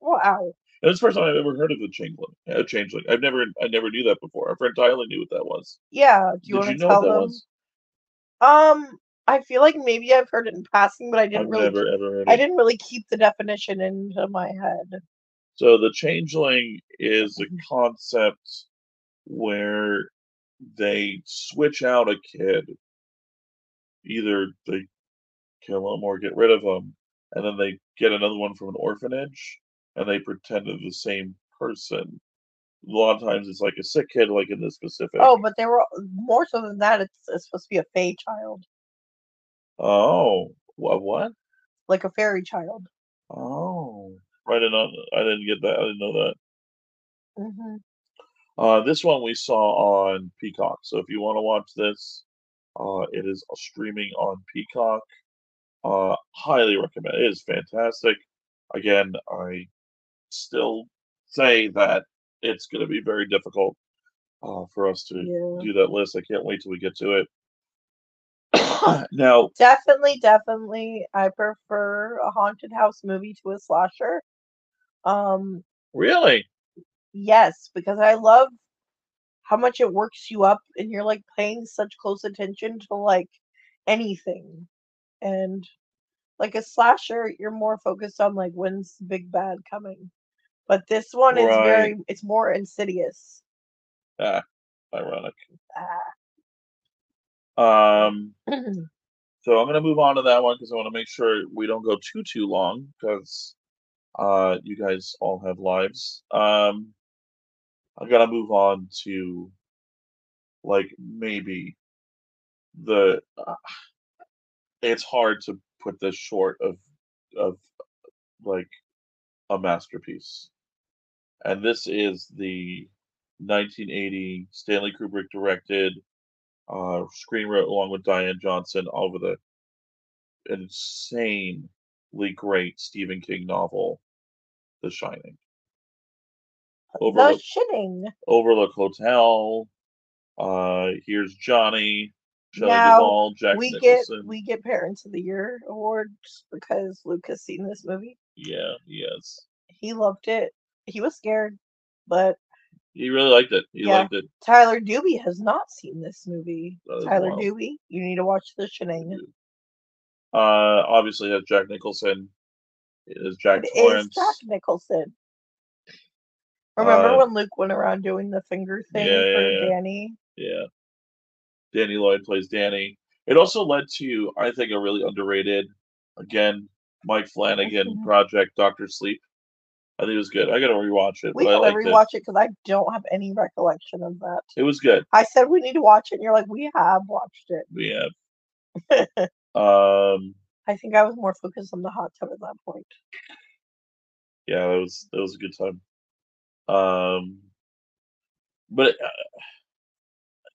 wow. it's the first time I've ever heard of the changeling a changeling I've never I never knew that before our friend Tyler knew what that was Yeah. Do you did want you to know tell them? was Um, I feel like maybe I've heard it in passing, but I didn't I've really. never ever I didn't really keep the definition into my head. So the changeling is Mm-hmm. a concept where they switch out a kid either they kill him or get rid of him, and then they get another one from an orphanage, and they pretend they're the same person. A lot of times it's like a sick kid, like in this specific. Oh, but they were more so than that. It's, it's supposed to be a fey child, Oh, what? What? like a fairy child. Oh, I didn't know. I didn't get that. I didn't know that. hmm Uh, this one we saw on Peacock. So if you want to watch this, uh, it is streaming on Peacock. Uh, highly recommend. It is fantastic. Again, I still say that it's going to be very difficult uh, for us to Yeah. do that list. I can't wait till we get to it. now, Definitely, definitely. I prefer a haunted house movie to a slasher. Um, really, yes, because I love how much it works you up and you're like paying such close attention to like anything. And like a slasher, you're more focused on like when's the big bad coming. But this one is very it's more insidious. ah, ironic. Ah. Um, So I'm gonna move on to that one because I want to make sure we don't go too too long because uh, you guys all have lives. Um, I gotta move on to like maybe the. Uh, it's hard to put this short of of like a masterpiece, and this is the 1980 Stanley Kubrick directed uh, screenwrote along with Diane Johnson over the insanely great Stephen King novel, The Shining. the Shining. Overlook Hotel. Uh, here's Johnny, Shelley Now, Duvall, Jack we get we get Parents of the Year awards because Luke has seen this movie. Yeah, yes, He loved it. He was scared, but he really liked it. He Yeah. liked it. Tyler Doobie has not seen this movie. Tyler wild. Doobie, you need to watch The Shining. Uh, obviously has Jack Nicholson. It is Jack It is Torrance. Jack Nicholson. Remember Uh, when Luke went around doing the finger thing Yeah, for yeah. Danny? Yeah. Danny Lloyd plays Danny. It also led to, I think, a really underrated, again, Mike Flanagan Mhm. project, Doctor Sleep. I think it was good. I gotta rewatch it, We gotta rewatch it because I don't have any recollection of that. It was good. I said we need to watch it, and you're like, we have watched it. We have. Um, I think I was more focused on the hot tub at that point. yeah, that was that was a good time. Um, but uh,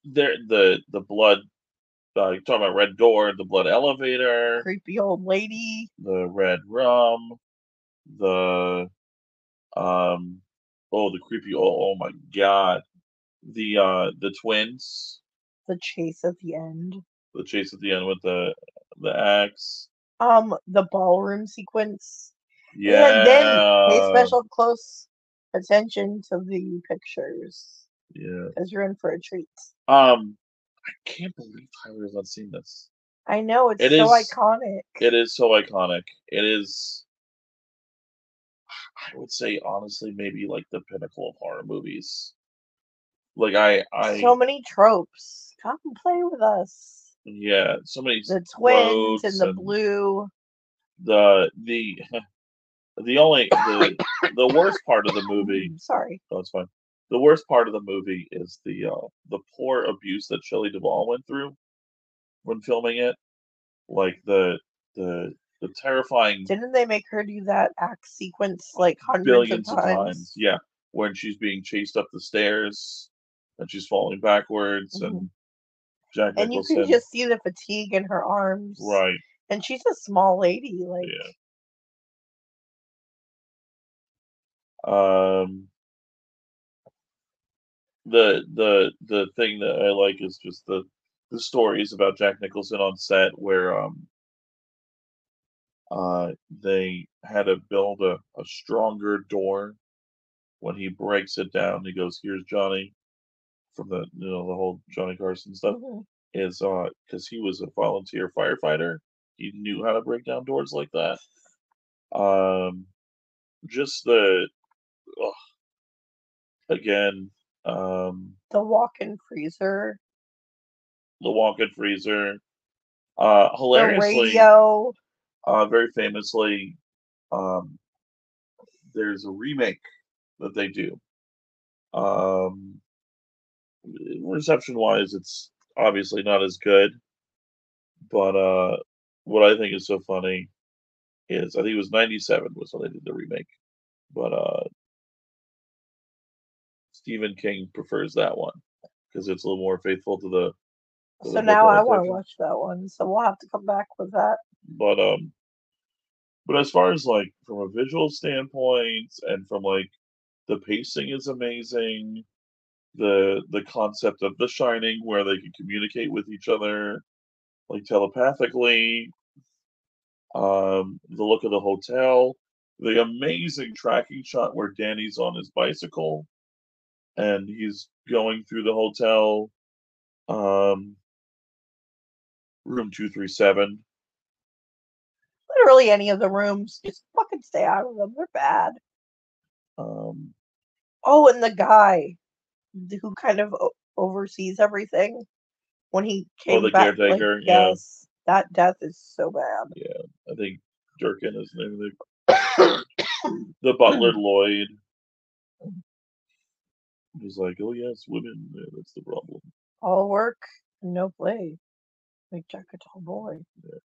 there the the blood. Uh, you're talking about red door, the blood elevator, Creepy old lady. the red rum, the um, oh the creepy oh, oh my god, the uh the twins, The chase at the end. the chase at the end with the the axe. Um, the ballroom sequence. Yeah, And then pay special close attention to the pictures yeah. because you're in for a treat. Um, I can't believe Tyler has not seen this. I know it's It so is- iconic. It is so iconic. It is. I would say honestly, maybe like the pinnacle of horror movies. Like I, I, so many tropes. Come play with us. Yeah, so many The twins and the blue. the the the only the the worst part of the movie. Sorry. Oh, it's fine. The worst part of the movie is the uh the poor abuse that Shelley Duvall went through when filming it. Like the the the terrifying Didn't they make her do that act sequence like hundreds billions of of times? times. Yeah, when she's being chased up the stairs and she's falling backwards, and Jack And you can just see the fatigue in her arms. right. And she's a small lady. Like, Yeah. Um. The the the thing that I like is just the the stories about Jack Nicholson on set where um uh they had to build a, a stronger door when he breaks it down he goes here's Johnny from the you know the whole Johnny Carson stuff mhm. is uh because he was a volunteer firefighter he knew how to break down doors like that um just the ugh. again um the walk-in freezer, the walk-in freezer uh the hilariously radio. uh very famously um there's a remake that they do um reception wise it's obviously not as good but uh what i think is so funny is i think it was 97 was when they did the remake but uh stephen king prefers that one because it's a little more faithful to the to So the now I want to watch that one. So we'll have to come back with that. but um but as far as like from a visual standpoint and from like the pacing is amazing the the concept of the shining where they can communicate with each other like telepathically um the look of the hotel the amazing tracking shot where danny's on his bicycle and he's going through the hotel um room 237 Literally any of the rooms, just fucking stay out of them. They're bad. um Oh, and the guy who kind of oversees everything when he oh, came Oh, the back. like, caretaker, yeah. yes, that death is so bad. Yeah, I think Durkin is the name of the, the butler Lloyd. He's like, oh yes, women. Yeah, that's the problem. All work, no play. Make Jack a tall boy. Yeah.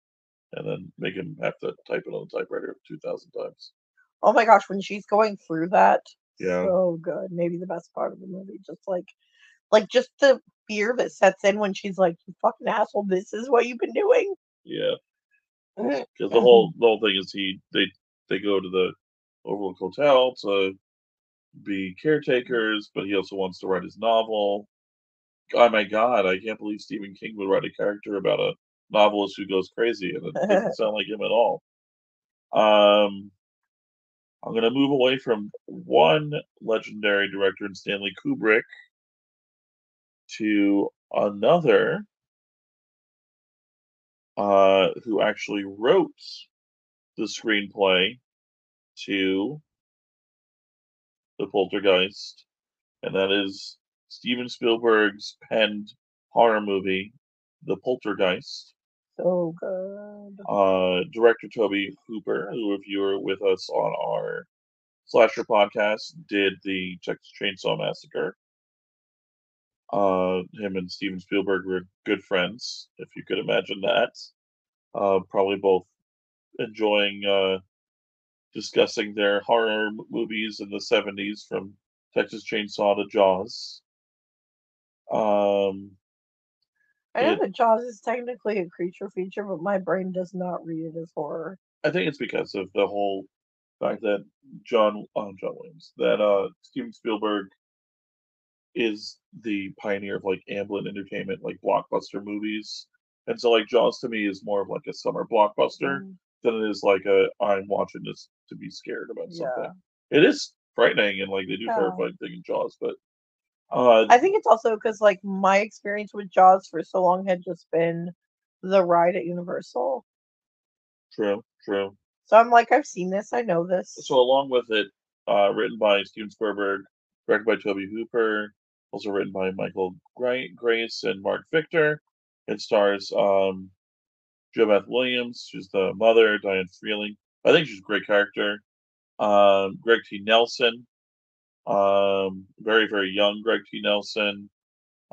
And then make him have to type it on the typewriter two thousand times. Oh my gosh, when she's going through that, Yeah. so good. Maybe the best part of the movie. Just like, like just the fear that sets in when she's like, "You fucking asshole! This is what you've been doing." Yeah, because the whole the whole thing is he they they go to the Overlook Hotel to be caretakers, but he also wants to write his novel. Oh my god, I can't believe Stephen King would write a character about a novelist who goes crazy, and it doesn't sound like him at all. Um, I'm going to move away from one legendary director in Stanley Kubrick to another uh, who actually wrote the screenplay to The Poltergeist, and that is Steven Spielberg's penned horror movie, The Poltergeist. So good. Uh, director Tobe Hooper, who, if you were with us on our Slasher Podcast did the Texas Chainsaw Massacre. Uh, him and Steven Spielberg were good friends, if you could imagine that. Uh, probably both enjoying uh, discussing their horror movies in the 70s from Texas Chainsaw to Jaws. Um, I know it- that Jaws is technically a creature feature, but my brain does not read it as horror. I think it's because of the whole fact that John uh, John Williams, that uh, Steven Spielberg is the pioneer of like Amblin Entertainment, like blockbuster movies, and so like Jaws to me is more of like a summer blockbuster Mm, than it is like a I'm watching this to be scared about Yeah. something. It is frightening and like they do Yeah. terrifying thing in Jaws, but uh, I think it's also because like my experience with Jaws for so long had just been the ride at Universal. true, true. So I'm like, I've seen this, I know this. So along with it, uh, written by Steven Spielberg, directed by Tobe Hooper, also written by Michael Grais and Mark Victor. It stars um, JoBeth Williams, she's the mother, Diane Freeling. I think she's a great character. Um, Craig T. Nelson, um, very very young Craig T. Nelson,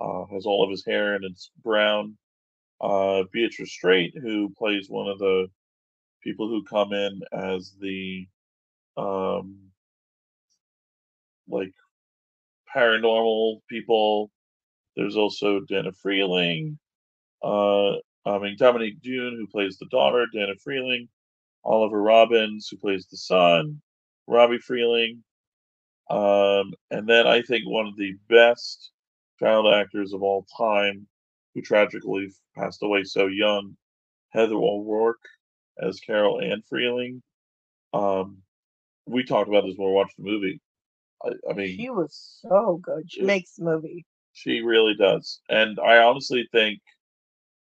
uh, has all of his hair and it's brown. Uh, Beatrice Straight, who plays one of the people who come in as the um like paranormal people. There's also Dana Freeling, uh I mean Dominique Dunne who plays the daughter, Dana Freeling, Oliver Robbins who plays the son, Robbie Freeling. Um and then I think one of the best child actors of all time who tragically passed away so young, Heather O'Rourke as Carol Ann Freeling. Um, we talked about this when we watched the movie. I, I mean, She was so good. She Yeah. makes the movie. she really does, and I honestly think.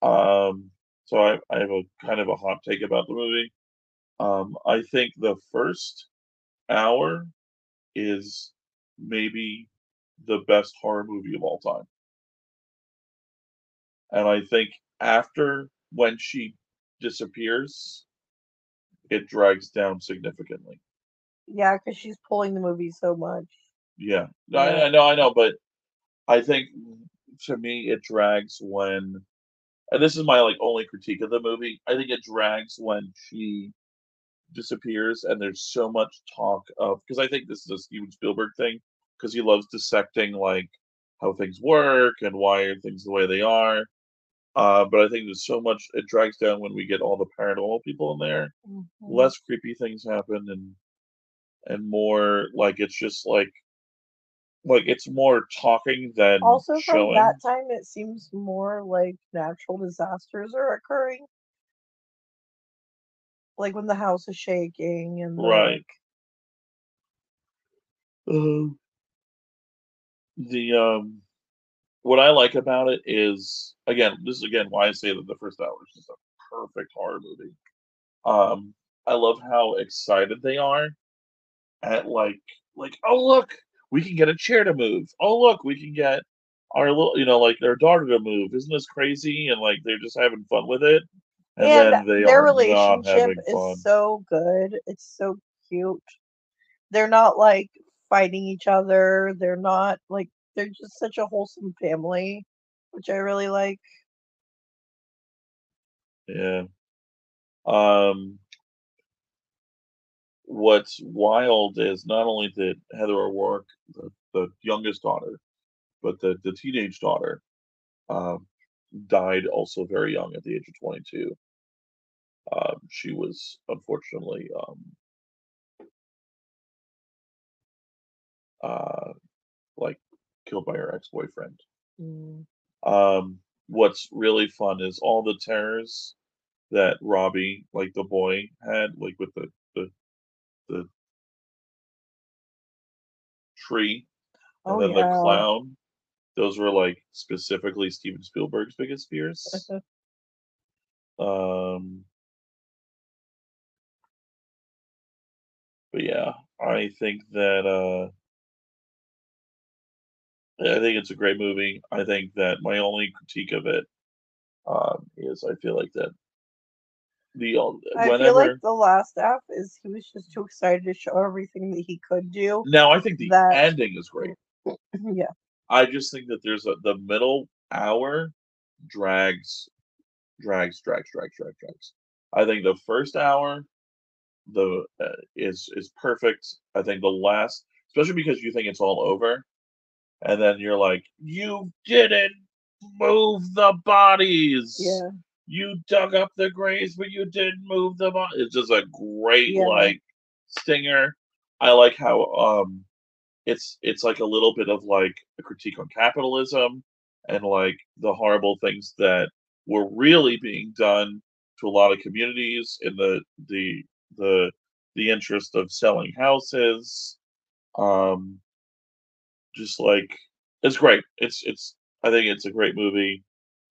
Um, so I, I have a kind of a hot take about the movie. Um, I think the first hour is maybe the best horror movie of all time, and I think after when she disappears, it drags down significantly. Yeah, because she's pulling the movie so much. Yeah, No, I, I know, I know, but I think to me it drags when, and this is my like only critique of the movie. I think it drags when she disappears, and there's so much talk of because I think this is a Steven Spielberg thing because he loves dissecting like how things work and why are things the way they are. Uh, but I think there's so much it drags down when we get all the paranormal people in there Mhm. less creepy things happen and and more like it's just like like it's more talking than Also, from that time, it seems more like natural disasters are occurring. Like when the house is shaking and Right. like, Um, the um what I like about it is again this is again why I say that the first hour is just a perfect horror movie. Um I love how excited they are at like like oh look we can get a chair to move oh look we can get our little you know like their daughter to move isn't this crazy and like they're just having fun with it and, and their relationship having fun is so good. It's so cute. They're not like fighting each other. They're not like they're just such a wholesome family, which I really like. Yeah. Um, what's wild is not only did Heather O'Rourke, the, the youngest daughter, but the, the teenage daughter, um, died also very young at the age of 22. Um, she was unfortunately um, uh, like killed by her ex-boyfriend. Mm. Um, what's really fun is all the terrors that Robbie, like the boy, had, like with the the the tree and Oh then the clown. Those were like specifically Steven Spielberg's biggest fears. Um, but yeah, I think that uh, I think it's a great movie. I think that my only critique of it um, is I feel like that the uh, I whenever feel like the last half is he was just too excited to show everything that he could do. now I think the that- ending is great. yeah. I just think that there's a the middle hour drags, drags, drags, drags, drags, drags. I think the first hour, the uh, is is perfect. I think the last, especially because you think it's all over, and then you're like, you didn't move the bodies. Yeah. You dug up the graves, but you didn't move them. On. It's just a great Yeah. like stinger. I like how um it's it's like a little bit of like a critique on capitalism and like the horrible things that were really being done to a lot of communities in the the the the interest of selling houses um just like it's great it's it's i think it's a great movie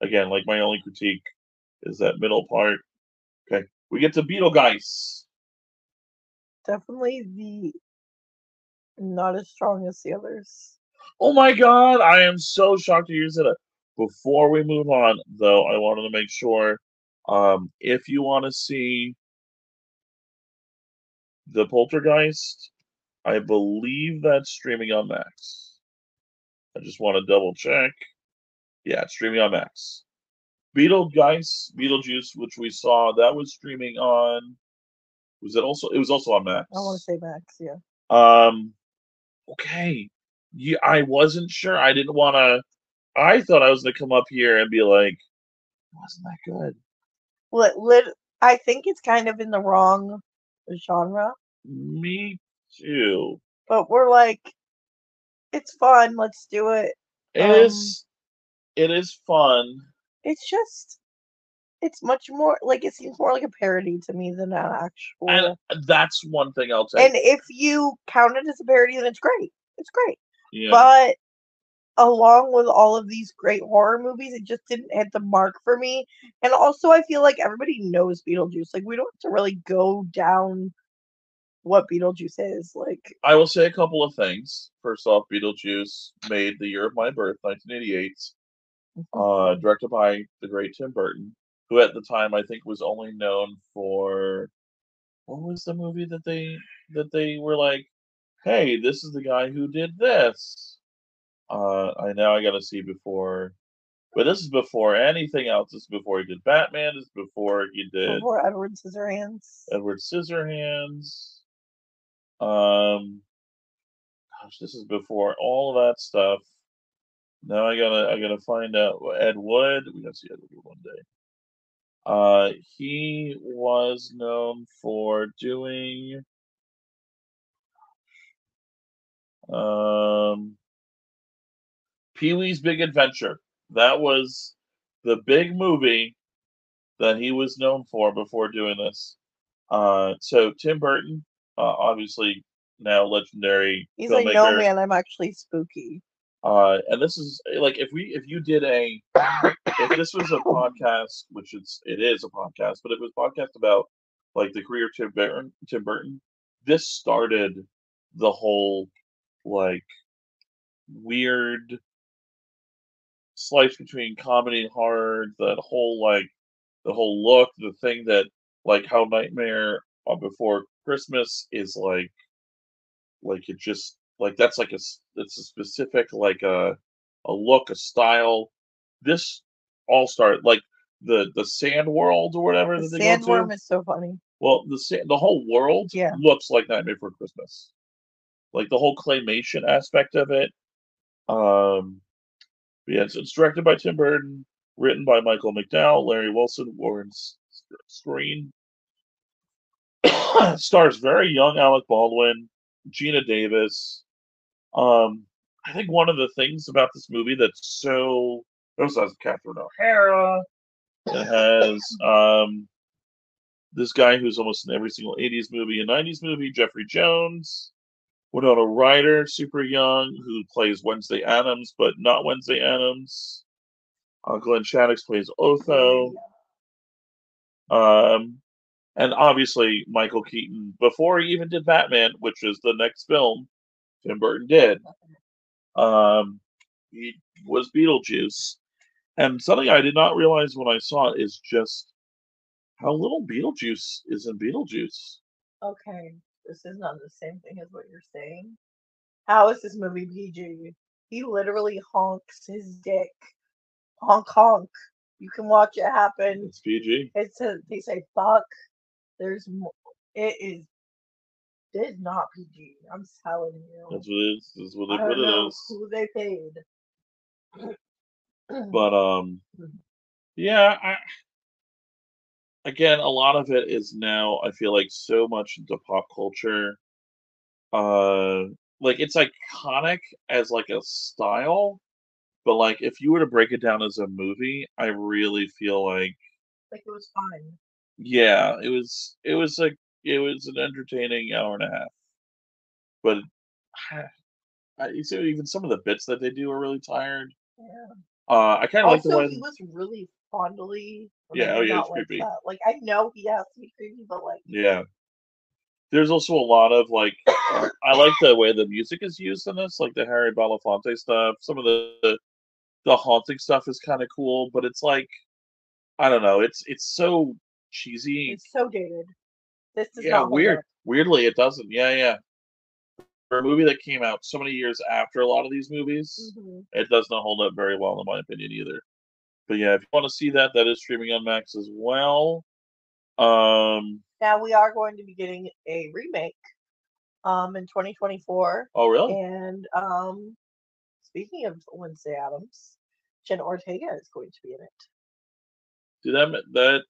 again like my only critique is that middle part okay we get to beetlegeist Definitely the not as strong as the others. Oh my god, I am so shocked to hear that. Before we move on, though, I wanted to make sure um, if you want to see the Poltergeist, I believe that's streaming on Max. I just want to double check. Yeah, it's streaming on Max. Beetlegeist, Beetlejuice, which we saw, that was streaming on. Was it also? It was also on Max. I want to say Max, yeah. Um, okay. Yeah, I wasn't sure. I didn't want to. I thought I was gonna come up here and be like, "Wasn't that good?" Lit, I think it's kind of in the wrong genre, Me too. but we're like, it's fun. Let's do it. It Um, is. It is fun. It's just, it's much more like it seems more like a parody to me than an actual. And that's one thing I'll say. And if you count it as a parody, then it's great. It's great. yeah. But along with all of these great horror movies, it just didn't hit the mark for me. And also, I feel like everybody knows Beetlejuice. Like, we don't have to really go down what Beetlejuice is. Like, I will say a couple of things. First off, Beetlejuice made the year of my birth, 1988, uh, directed by the great Tim Burton, who at the time I think was only known for what was the movie that they that they were like, hey, this is the guy who did this. Uh, I now I gotta see before, but this is before anything else. This is before he did Batman. This is before he did before Edward Scissorhands. Edward Scissorhands. Um, gosh, this is before all of that stuff. Now I gotta I gotta find out Ed Wood. We gotta see Ed Wood one day. Uh, he was known for doing um Pee Wee's Big Adventure. That was the big movie that he was known for before doing this. Uh, so Tim Burton, uh, obviously now legendary He's filmmaker. like, no, man, I'm actually spooky. Uh, and this is like if we if you did a if this was a podcast, which it's it is a podcast, but it was a podcast about like the career of Tim Burton. Tim Burton. This started the whole like weird slice between comedy and horror. That whole like the whole look, the thing that like how Nightmare on Before Christmas is like like it just like that's like a it's a specific like a a look, a style. This all started like the the sand world or whatever The that they go to. sandworm is so funny. Well, the sa- the whole world Yeah. looks like Nightmare Before Christmas, like the whole claymation aspect of it. Um, it's, it's directed by Tim Burton, written by Michael McDowell, Larry Wilson, Warren Skaaren. Stars very young Alec Baldwin, Geena Davis. Um, I think one of the things about this movie that's so it also has Catherine O'Hara. It has um, this guy who's almost in every single 80s movie and 90s movie, Jeffrey Jones. Winona Ryder, super young, who plays Wednesday Addams, but not Wednesday Addams. Uh, Glenn Shadix plays Otho. Um, and obviously Michael Keaton, before he even did Batman, which is the next film Tim Burton did, um, he was Beetlejuice. And something I did not realize when I saw it is just how little Beetlejuice is in Beetlejuice. Okay, this is not the same thing as what you're saying. How is this movie PG? He literally honks his dick. Honk honk. You can watch it happen. It's PG. It's a, they say fuck. There's mo- it is it is not PG. I'm telling you. That's what it is. That's what I they put don't it know who they paid. But um, yeah, I again, a lot of it is now. I feel like so much into pop culture. Uh, like it's iconic as like a style, but like if you were to break it down as a movie, I really feel like like it was fun. yeah, it was it was like it was an entertaining hour and a half. But I, you see, even some of the bits that they do are really tired. Yeah. Uh, I kind of like the way. he was really fondly. Yeah, oh, yeah, it's like creepy. that. Like I know he has to be creepy, but like Yeah. There's also a lot of like I like the way the music is used in this, like the Harry Belafonte stuff. Some of the the haunting stuff is kind of cool, but it's like I don't know, it's it's so cheesy. it's so dated. This is yeah, weird. Weirdly, it doesn't. Yeah, yeah. For a movie that came out so many years after a lot of these movies, Mhm. it does not hold up very well, in my opinion, either. But yeah, if you want to see that, that is streaming on Max as well. Um. Now we are going to be getting a remake um in 2024. Oh, really? And um speaking of Wednesday Addams, Jenna Ortega is going to be in it. Do that. That.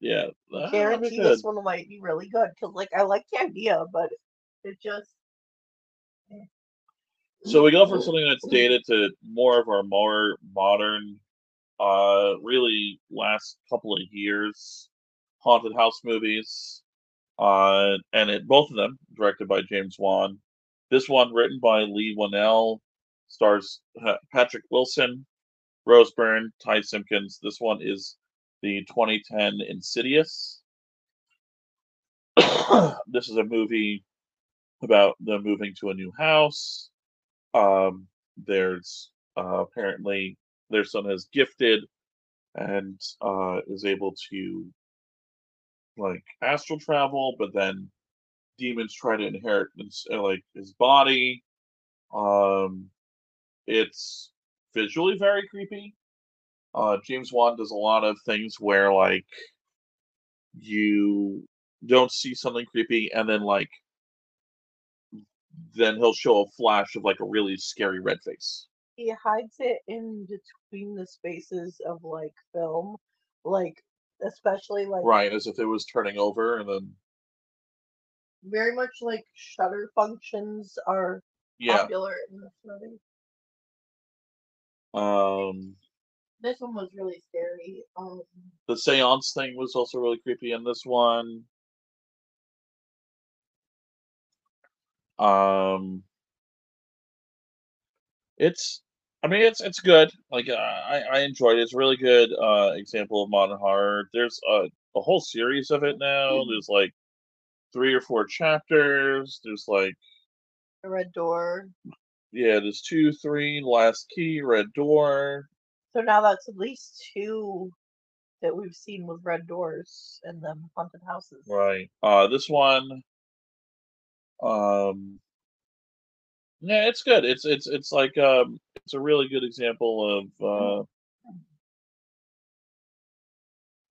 Yeah. that'll Guarantee this one might be really good because like I like the idea, but it just So we go from something that's dated to more of our more modern, uh, really last couple of years haunted house movies. Uh, and it both of them directed by James Wan. This one written by Leigh Whannell, stars Patrick Wilson, Rose Byrne, Ty Simpkins. This one is the 2010 Insidious. this is a movie about them moving to a new house um, there's uh, apparently their son is gifted and uh, is able to like astral travel, but then demons try to inherit uh, like his body. Um, it's visually very creepy. Uh, James Wan does a lot of things where like you don't see something creepy and then like then he'll show a flash of like a really scary red face. He hides it in between the spaces of like film, like especially like Right, as if it was turning over and then very much like shutter functions are yeah. popular in this movie. Um This one was really scary. Um, the seance thing was also really creepy in this one. Um it's I mean it's it's good. Like uh, I I enjoyed it. It's a really good uh example of modern horror. There's a a whole series of it now. There's like three or four chapters. There's like the red door. yeah, there's two, three, last key, red door. So now that's at least two that we've seen with red doors and the haunted houses. Right. Uh this one um yeah, it's good. It's it's it's like um it's a really good example of uh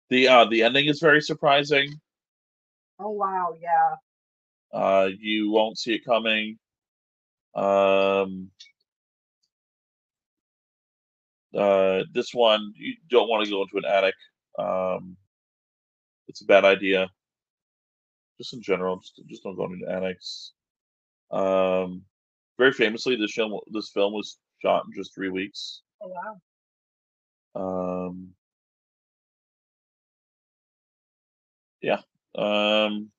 the uh the ending is very surprising. Oh wow, yeah. Uh you won't see it coming. Um uh this one you don't want to go into an attic. Um it's a bad idea. Just in general, just just don't go into attics. Um very famously this film this film was shot in just three weeks. Oh wow. Um yeah. Um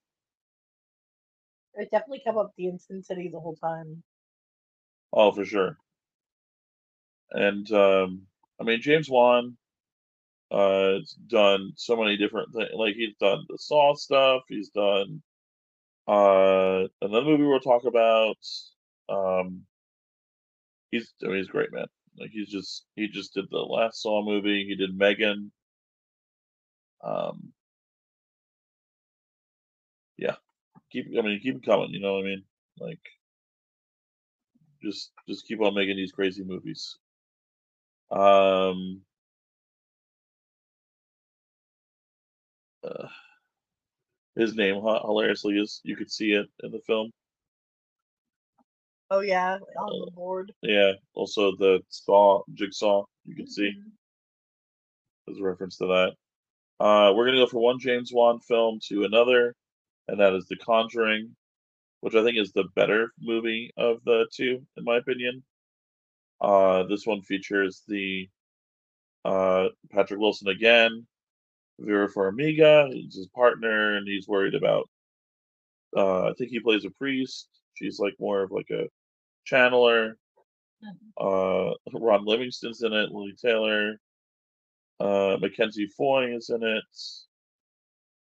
It definitely kept up the intensity the whole time. oh for sure. And um I mean James Wan uh has done so many different things like he's done the Saw stuff, he's done uh another movie we'll talk about. Um he's I mean he's great man. Like he's just he just did the last Saw movie, he did Megan. Um yeah, keep. I mean, keep coming. You know what I mean? Like, just just keep on making these crazy movies. Um. Uh, his name hilariously is you could see it in the film. Oh yeah, on Uh, the board. Yeah. Also the saw jigsaw you can see as a reference to that. Uh, we're gonna go from one James Wan film to another, and that is The Conjuring, which I think is the better movie of the two, in my opinion. Uh, this one features the uh, Patrick Wilson again, Vera Farmiga, who's his partner, and he's worried about. Uh, I think he plays a priest. She's like more of like a channeler. Uh, Ron Livingston's in it. Lili Taylor. Uh, Mackenzie Foy is in it.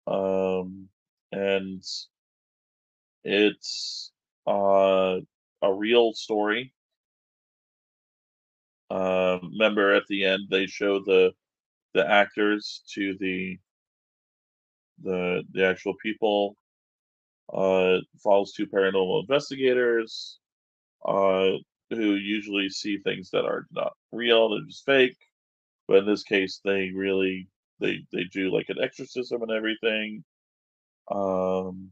Um, and it's uh, a real story. Um, remember at the end they show the the actors to the the the actual people. Uh, follows two paranormal investigators uh, who usually see things that are not real, they're just fake. But in this case, they really they they do like an exorcism and everything. Um,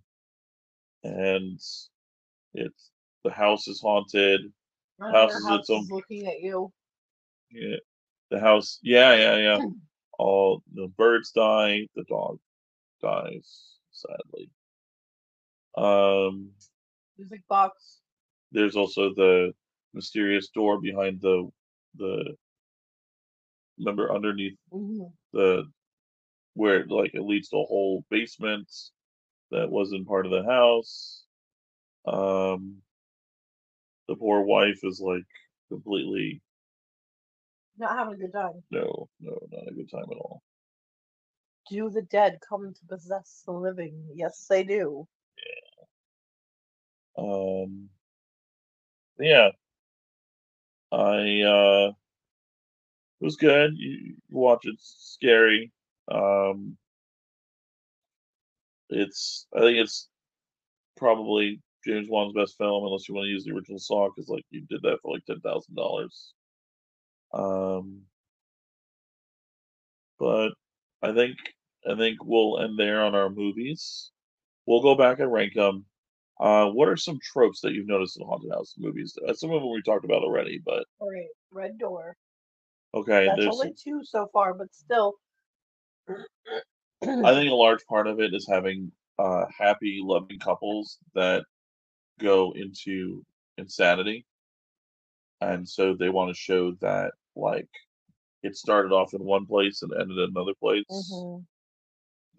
and it's the house is haunted. Another House is its own- is looking at you. Yeah, the house. Yeah, yeah, yeah. All the birds die. The dog dies sadly. Um, Music box. There's also the mysterious door behind the the. Remember underneath hmm the where like it leads to a whole basement that wasn't part of the house. Um, the poor wife is like completely Not having a good time. no, no, not a good time at all. Do the dead come to possess the living? Yes, they do. Yeah. Um, yeah, I uh, it was good. You, watch it's scary. Um, it's I think it's probably James Wan's best film, unless you want to use the original Saw, because like you did that for like ten thousand dollars. Um, but I think I think we'll end there on our movies. We'll go back and rank them. Uh, what are some tropes that you've noticed in haunted house movies? Uh, Some of them we talked about already, but All right, red door. okay. That's There's only two so far, but still. I think a large part of it is having uh, happy, loving couples that go into insanity, and so they want to show that like it started off in one place and ended in another place. Mhm.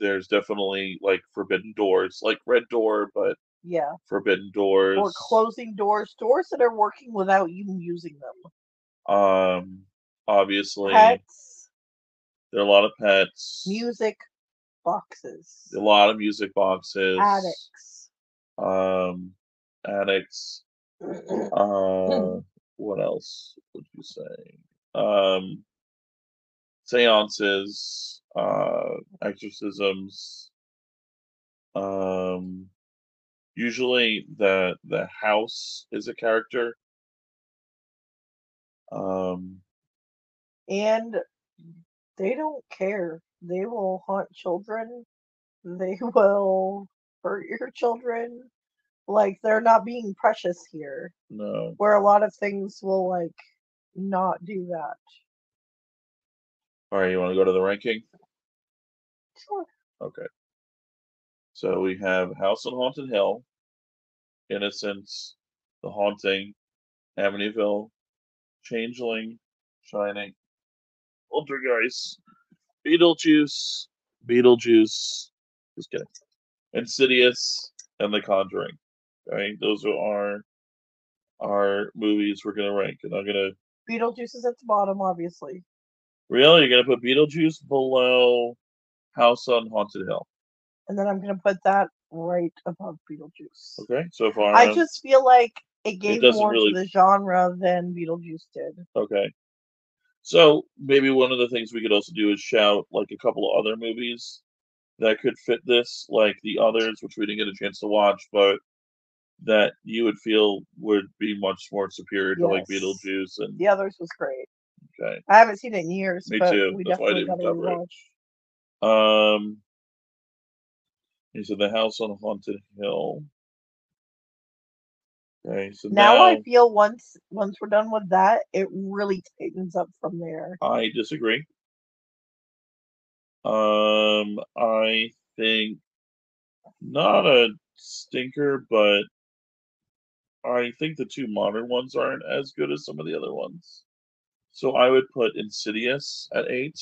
There's definitely like forbidden doors, like Red Door, but Yeah. forbidden doors. Or closing doors, doors that are working without you using them. Um, obviously, Pets, there are a lot of pets. music boxes, A lot of music boxes. attics. Um, addicts. Uh, what else would you say? Um, seances, uh, exorcisms. Um, usually the the house is a character. Um, and they don't care. They will haunt children. They will hurt your children. Like they're not being precious here. no. Where a lot of things will like not do that. All right, you want to go to the ranking? Sure. Okay. So we have House on Haunted Hill, Innocents, The Haunting, Amityville, Changeling, Shining, Poltergeist, Beetlejuice, Beetlejuice, just kidding, Insidious, and The Conjuring. Okay, those are our our movies we're gonna rank, and I'm gonna Beetlejuice is at the bottom, obviously. really you're gonna put Beetlejuice below House on Haunted Hill. And then I'm gonna put that right above Beetlejuice. Okay, so far I just feel like it gave doesn't more really- to the genre than Beetlejuice did. Okay. So maybe one of the things we could also do is shout like a couple of other movies that could fit this like the others, which we didn't get a chance to watch, but that you would feel would be much more superior to like Beetlejuice and The others was great. okay. I haven't seen it in years, Me but too. we That's why I didn't cover it. Um, he said the house on haunted hill. Okay, so Now now, I feel once once we're done with that, it really tightens up from there. I disagree. Um, I think not a stinker, but I think the two modern ones aren't as good as some of the other ones. So I would put Insidious at eight.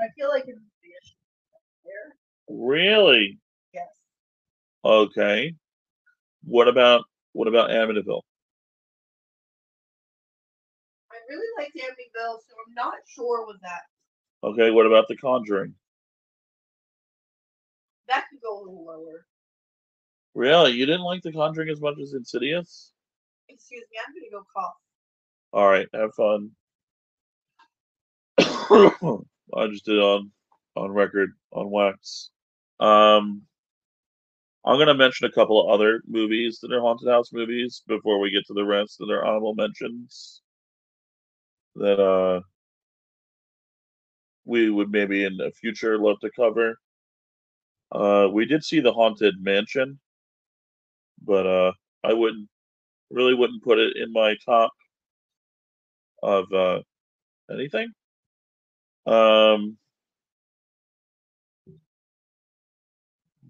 I feel like it's there. Really? Okay. What about what about Amityville? I really like Amityville, so I'm not sure with that. Okay, what about The Conjuring? That could go a little lower. Really? You didn't like The Conjuring as much as Insidious? Excuse me, I'm gonna go cough. All right, have fun. I just did it on on record on wax. Um, I'm gonna mention a couple of other movies that are haunted house movies before we get to the rest that are honorable mentions. That uh, we would maybe in the future love to cover. Uh, we did see the Haunted Mansion, but uh, I wouldn't really wouldn't put it in my top of uh, anything. Um,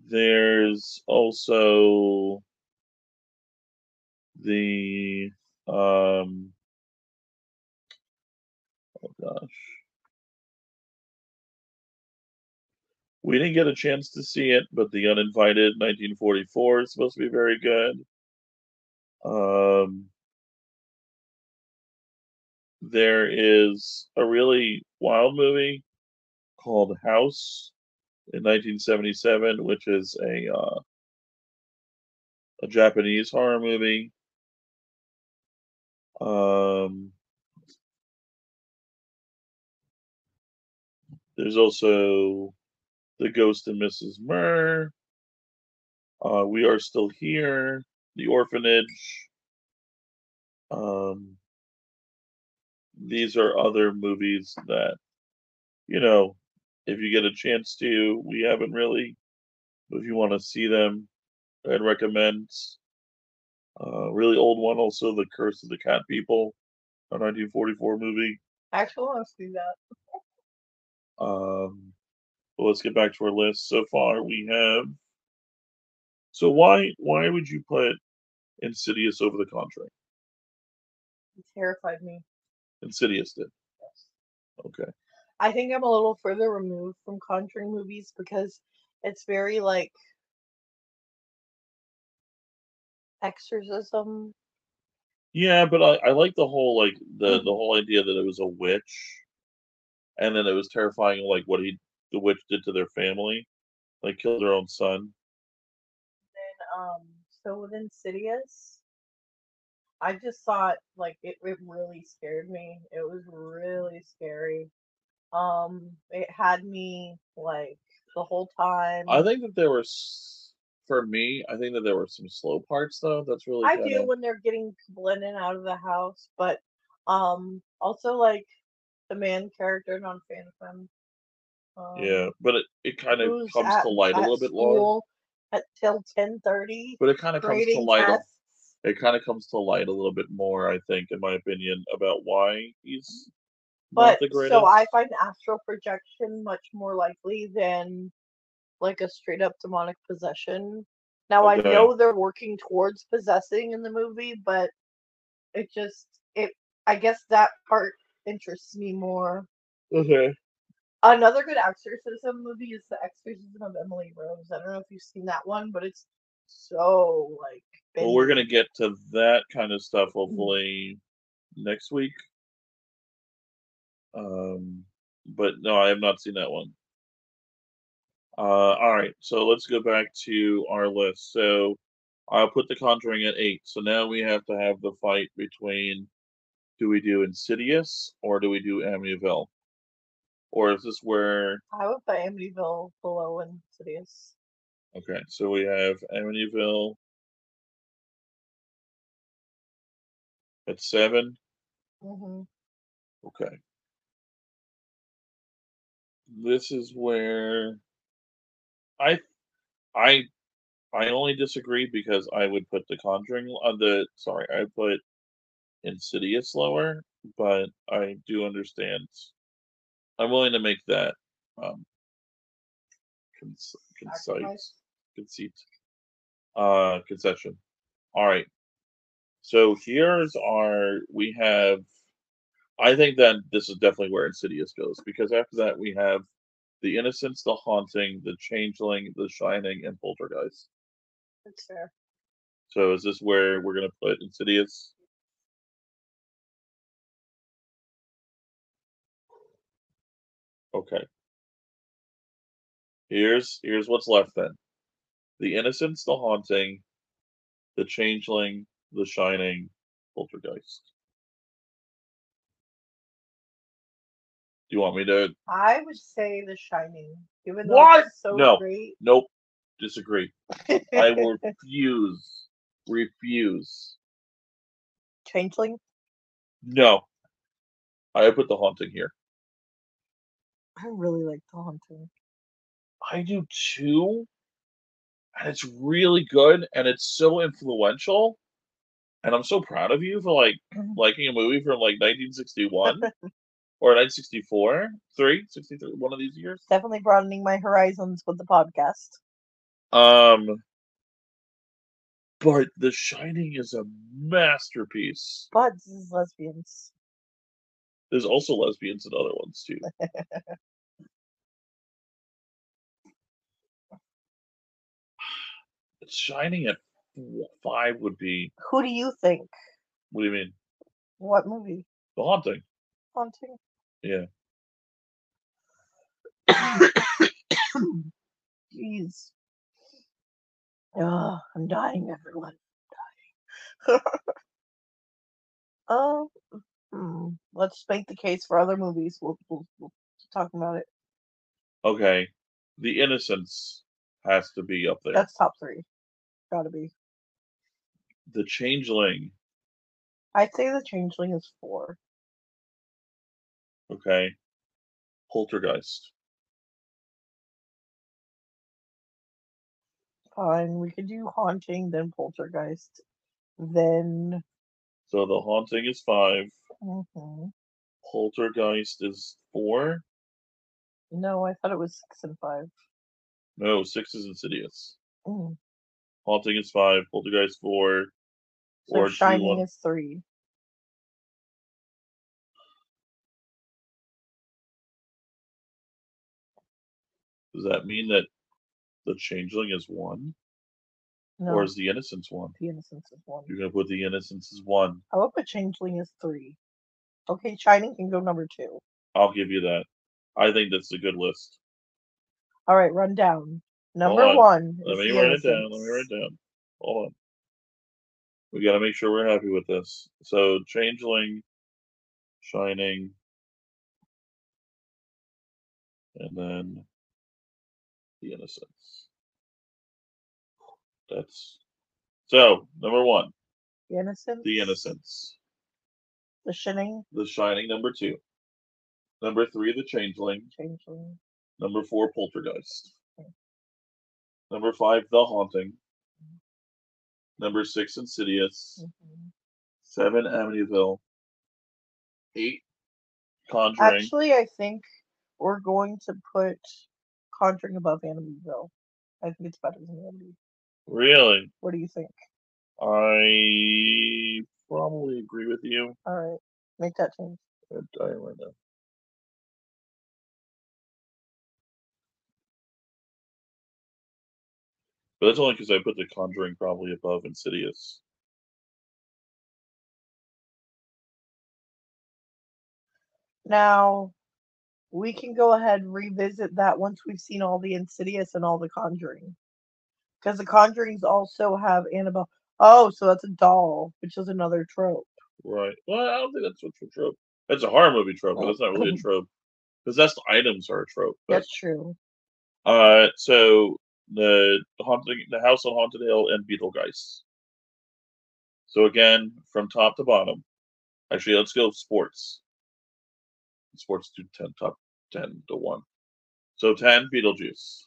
there's also the um, oh gosh, we didn't get a chance to see it, but the Uninvited 1944 is supposed to be very good. Um, there is a really wild movie called House in 1977, which is a uh, a Japanese horror movie. Um, there's also The Ghost and Mrs. Muir. Uh, we are still here. The Orphanage. Um, these are other movies that, you know, if you get a chance to, we haven't really. But if you want to see them, I'd recommend. Uh, really old one, also The Curse of the Cat People, a 1944 movie. I Actually, want to see that. Um, but let's get back to our list. So far, we have. So why why would you put Insidious over The Conjuring? It terrified me. Insidious did. Yes. Okay. I think I'm a little further removed from Conjuring movies because it's very like exorcism. Yeah, but I, I like the whole like the the whole idea that it was a witch, and then it was terrifying like what he the witch did to their family, like killed their own son. Then um so with Insidious, I just thought like it, it really scared me. It was really scary. Um it had me like the whole time. I think that there were s- for me. I think that there were some slow parts though. That's really I do of when they're getting people in and out of the house, but um also like the main character non fan of him. Um, yeah, but it, it kind of who's comes at, to light a at little bit more. school at till ten thirty But it kind of comes to grading light. A, tests. it kind of comes to light a little bit more. I think, in my opinion, about why he's But so I find astral projection much more likely than like a straight up demonic possession. Now I know they're working towards possessing in the movie, but it just it I guess that part interests me more. okay. Another good exorcism movie is The Exorcism of Emily Rose. I don't know if you've seen that one, but it's so like Well, we're gonna get to that kind of stuff Mm-hmm. hopefully next week. Um, but no, I have not seen that one. Uh, all right, so let's go back to our list. So I'll put The Conjuring at eight. So now we have to have the fight between do we do Insidious or do we do Amityville? or is this where? I would put Amityville below Insidious. Okay, so we have Amityville at seven. hmm Okay. This is where I I I only disagree because I would put The Conjuring on the sorry, I put Insidious lower, but I do understand. I'm willing to make that um cons- concise conceit uh concession. All right. So here's our we have I think that this is definitely where Insidious goes because after that we have The Innocents, The Haunting, The Changeling, The Shining, and Poltergeist. That's fair. So is this where we're gonna put Insidious? Okay. Here's here's what's left then. The Innocents, The Haunting, The Changeling, The Shining, Poltergeist. Do you want me to I would say The Shining, even though What? it's so No. great. Nope. Disagree. I will refuse. Refuse. Changeling. No. I put the haunting here. I really like The Haunting. I do too. And it's really good and it's so influential. And I'm so proud of you for like mm-hmm. liking a movie from like 1961 or 1964, 3, 63, one of these years. Definitely broadening my horizons with the podcast. Um but The Shining is a masterpiece. But this is lesbians. There's also lesbians in other ones too. It's Shining at five would be. Who do you think? What do you mean? What movie? The Haunting. Haunting. Yeah. Jeez. Oh, I'm dying, everyone. Dying. Oh, hmm. let's make the case for other movies. We'll, we'll, we'll talk about it. Okay. The Innocents has to be up there. That's top three. Gotta be. the Changeling. I'd say The Changeling is four. Okay. Poltergeist. Fine. We could do Haunting, then Poltergeist, then. So the Haunting is five. mm-hmm. Poltergeist is four. No, I thought it was six and five. No, six is Insidious. Mm. Haunting is five. Poltergeist four. So or Shining is three. Does that mean that the Changeling is one, No, or is the Innocents one? The Innocents is one. You're gonna put the Innocents as one. I would put Changeling is three. Okay, Shining can go number two. I'll give you that. I think that's a good list. All right, run down. Number on. one. Let is me write it down. Let me write it down. Hold on. We got to make sure we're happy with this. So, Changeling, Shining, and then The Innocents. That's so number one, The Innocents. The Innocents. The Shining. The Shining, number two. Number three, The Changeling. Changeling. Number four, Poltergeist. Number five, The Haunting. Number six, Insidious. Mhm. Seven, Amityville. Eight, Conjuring. Actually, I think we're going to put Conjuring above Amityville. I think it's better than Amityville. really? What do you think? I probably agree with you. All right, make that change. I'm dying right now. But that's only because I put The Conjuring probably above Insidious. Now, we can go ahead and revisit that once we've seen all the Insidious and all the Conjuring. Because the Conjurings also have Annabelle. Oh, so that's a doll, which is another trope. Right. Well, I don't think that's what's a trope. That's a horror movie trope, but that's not really a trope. possessed items are a trope. But, That's true. uh, so the haunting, the House on Haunted Hill, and Beetlegeist. So again, from top to bottom. Actually, let's go sports. Sports do ten top ten to one. So ten Beetlejuice.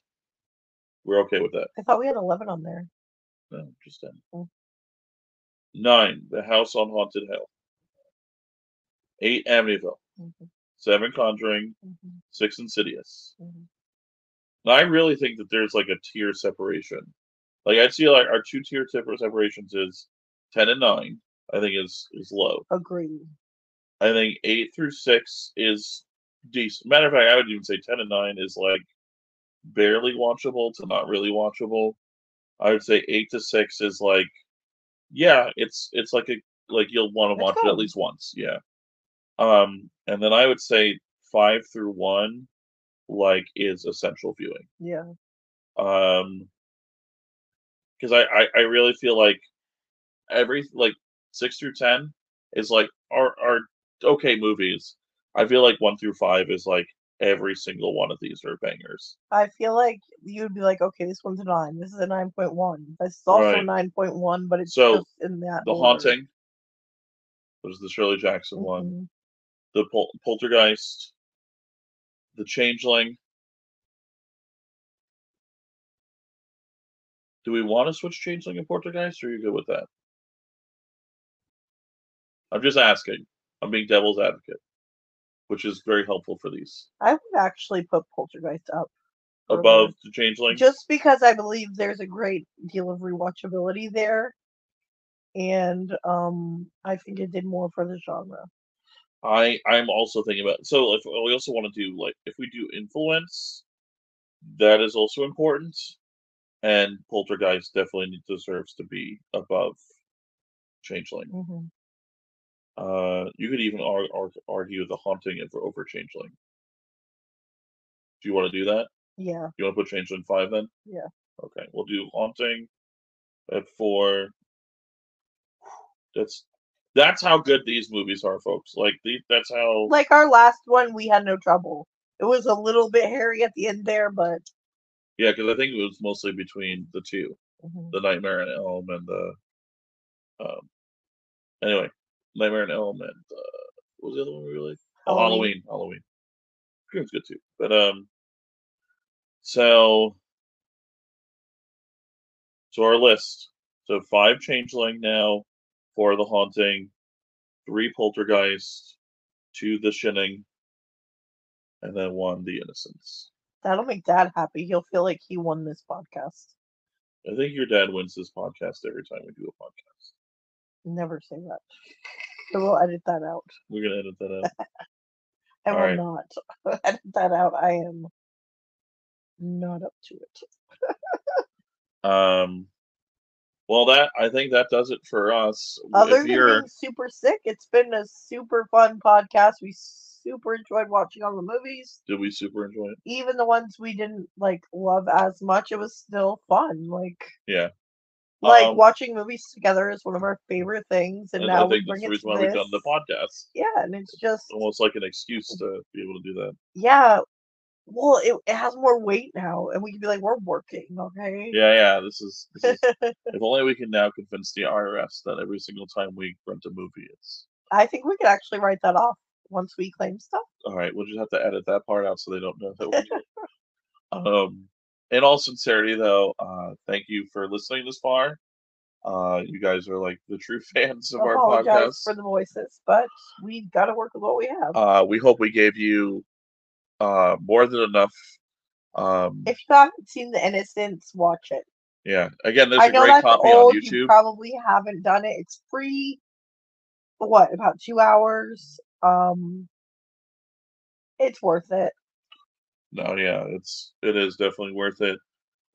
We're okay with that. I thought we had eleven on there. No, just ten. Oh. Nine, The House on Haunted Hill. Eight, Amityville. Mhm, Seven, Conjuring. mhm, Six, Insidious. mhm. Now, I really think that there's like a tier separation. Like I'd see like our two tier separations is ten and nine. I think is is low. Agreed. I think eight through six is decent. Matter of fact, I would even say ten and nine is like barely watchable to not really watchable. I would say eight to six is like, yeah, it's it's like a like you'll want to watch it at least once, yeah. Um, and then I would say five through one, like is essential viewing. Yeah. Um, because I, I I really feel like every like six through ten is like are are okay movies. I feel like one through five is like every single one of these are bangers. I feel like you'd be like, okay, this one's a nine. This is a nine point one. This is also Right. nine point one, but it's So, just in that. The order. Haunting, was the Shirley Jackson one. Mhm. The Pol- Poltergeist, the Changeling. Do we want to switch Changeling and Poltergeist, or are you good with that? I'm just asking. I'm being devil's advocate, which is very helpful for these. I would actually put Poltergeist up. Above the Changeling, just because I believe there's a great deal of rewatchability there, and um, I think it did more for the genre. I I'm also thinking about. So if we also want to do like if we do influence, that is also important, and Poltergeist definitely deserves to be above Changeling. hmm Uh, you could even ar- ar- argue the haunting over Changeling. Do you want to do that? Yeah, You want to put Changeling five then? Yeah. Okay, we'll do haunting at four. That's that's how good these movies are, folks. Like the, that's how. like our last one, we had no trouble. It was a little bit hairy at the end there, but Yeah, because I think it was mostly between the two, mhm. the Nightmare on Elm and the. Um. Anyway, Nightmare on Elm and uh, what was the other one we really? Oh, Halloween. Halloween. Halloween. Scream's good too, but um. So. So our list. So five Changeling now, four the Haunting, three Poltergeist, two the Shinning, and then one the Innocents. that'll make Dad happy. He'll feel like he won this podcast. I think your dad wins this podcast every time we do a podcast. Never say that. So we'll edit that out. We're gonna edit that out. I All will right. not edit that out. I am not up to it. Um, well, that I think that does it for us. Other if than you're, being super sick, it's been a super fun podcast. We super enjoyed watching all the movies, did we super enjoy it? even the ones we didn't like love as much. It was still fun. Like Yeah. Like Um, watching movies together is one of our favorite things, and And now I we think that's the reason why we've done this. the podcast. Yeah, and it's just Almost like an excuse to be able to do that. yeah. Well, it, it has more weight now, and we can be like, we're working, okay? Yeah, yeah. This is, this is if only we can now convince the IRS that every single time we rent a movie, it's I think we could actually write that off once we claim stuff. all right. We'll just have to edit that part out so they don't know that we're doing. it. Um, in all sincerity, though, uh, thank you for listening this far. Uh, you guys are like the true fans of our podcast. for the voices, but we've got to work with what we have. Uh, we hope we gave you uh, more than enough. Um, if you haven't seen The Innocents, watch it. yeah, again, there's I a know great that's copy old. on You YouTube. probably haven't done it. It's free. What? About two hours. Um, it's worth it. No, yeah, it's it is definitely worth it.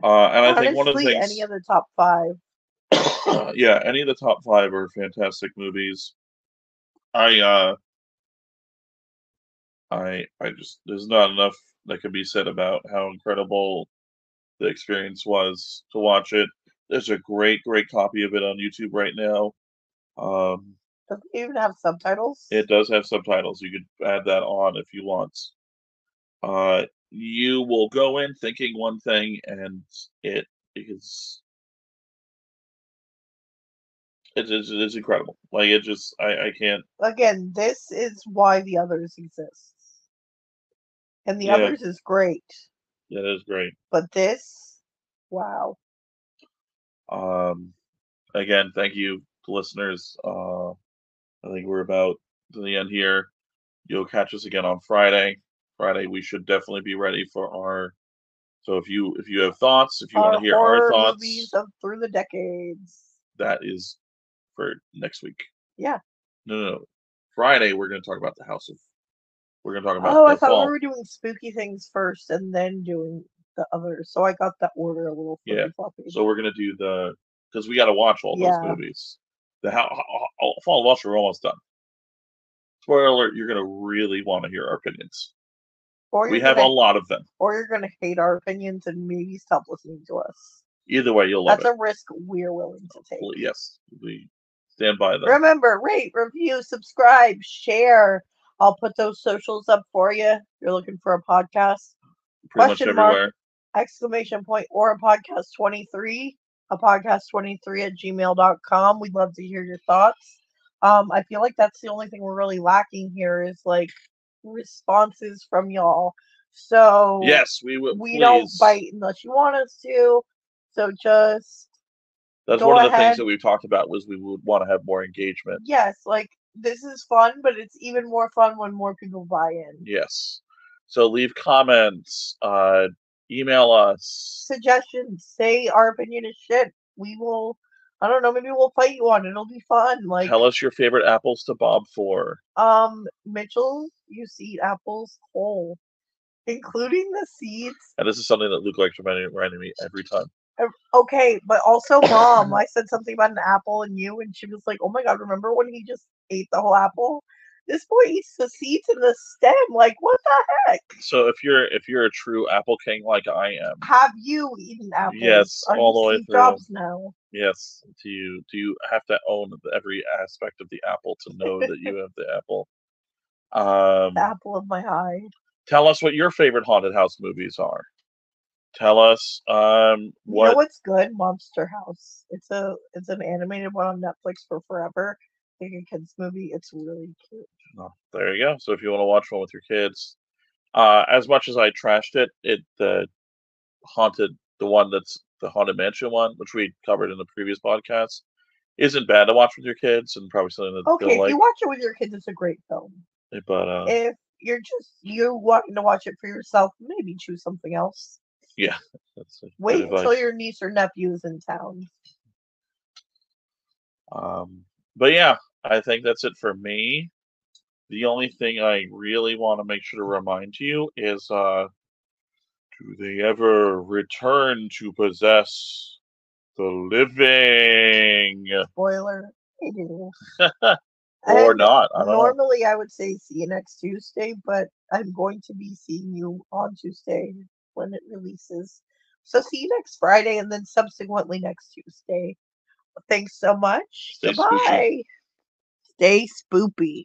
Uh, and I think one of the things, any of the top five. yeah, any of the top five are fantastic movies. I uh, I I just there's not enough that can be said about how incredible the experience was to watch it. There's a great, great copy of it on YouTube right now. Um, Does it even have subtitles? It does have subtitles. You could add that on if you want. uh, you will go in thinking one thing, and it is it's it's, it's incredible. Like it just I I can't. Again, this is why the others exists. And the Yeah. others is great. Yeah, it is great. But this, wow. Um, again, thank you to listeners. Uh, I think we're about to the end here. You'll catch us again on Friday. Friday, we should definitely be ready for our. So if you if you have thoughts, if you want to hear our thoughts, movies of through the decades. that is for next week. Yeah. No, no, no. Friday, we're going to talk about the House of. We're going to talk about Oh, I thought fall. we were doing spooky things first and then doing the other. So I got that order a little Yeah, floppy. So we're going to do the because we got to watch all those Yeah. movies. The how Fall of Us are almost done. Spoiler alert: You're going to really want to hear our opinions. Or We have gonna, a lot of them. or you're gonna hate our opinions and maybe stop listening to us. Either way, you'll love That's it. a risk we're willing to take. Yes, we stand by them. Remember, rate, review, subscribe, share. I'll put those socials up for you. You're looking for a podcast, Pretty much question mark. exclamation point, or a podcast 23, a podcast 23 at gmail.com. We'd love to hear your thoughts. Um, I feel like that's the only thing we're really lacking here is like responses from y'all. So Yes, we will. we please. don't bite unless you want us to. So just That's one of the ahead. things that we've talked about was we would want to have more engagement. yes, like this is fun, but it's even more fun when more people buy in. Yes. So leave comments. Uh, email us. Suggestions, say our opinion is shit. We will. I don't know. Maybe we'll fight you on it. It'll be fun. Like Tell us your favorite apples to bob for. um, Mitchell, you eat apples whole, including the seeds. And this is something that Luke likes reminding, reminding me every time. Okay, but also mom. I said something about an apple and you, and she was like, "Oh my god, remember when he just ate the whole apple? This boy eats the seeds and the stem. Like, what the heck? So if you're if you're a true apple king like I am, Have you eaten apples? Yes, Are all the way Steve through. Jobs now. yes, do you do you have to own every aspect of the apple to know that you have the apple? Um, The apple of my eye. tell us what your favorite haunted house movies are. Tell us um You know what what's good? Monster House. It's a it's an animated one on Netflix for forever. Like a kids movie. It's really cute. Oh, there you go. So if you want to watch one with your kids, uh, as much as I trashed it, it the haunted the one that's the haunted mansion one, which we covered in the previous podcast, isn't bad to watch with your kids and probably something that Okay, if like. you watch it with your kids, it's a great film. But uh, If you're just you wanting to watch it for yourself, maybe choose something else. good Wait until your niece or nephew is in town. Um, but yeah, I think that's it for me. The only thing I really want to make sure to remind you is uh do they ever return to possess the living Spoiler. They do. or And not? I don't know. Normally, I would say see you next Tuesday, but I'm going to be seeing you on Tuesday when it releases. So see you next Friday and then subsequently next Tuesday. Thanks so much. Stay spooky. Goodbye. Stay spoopy.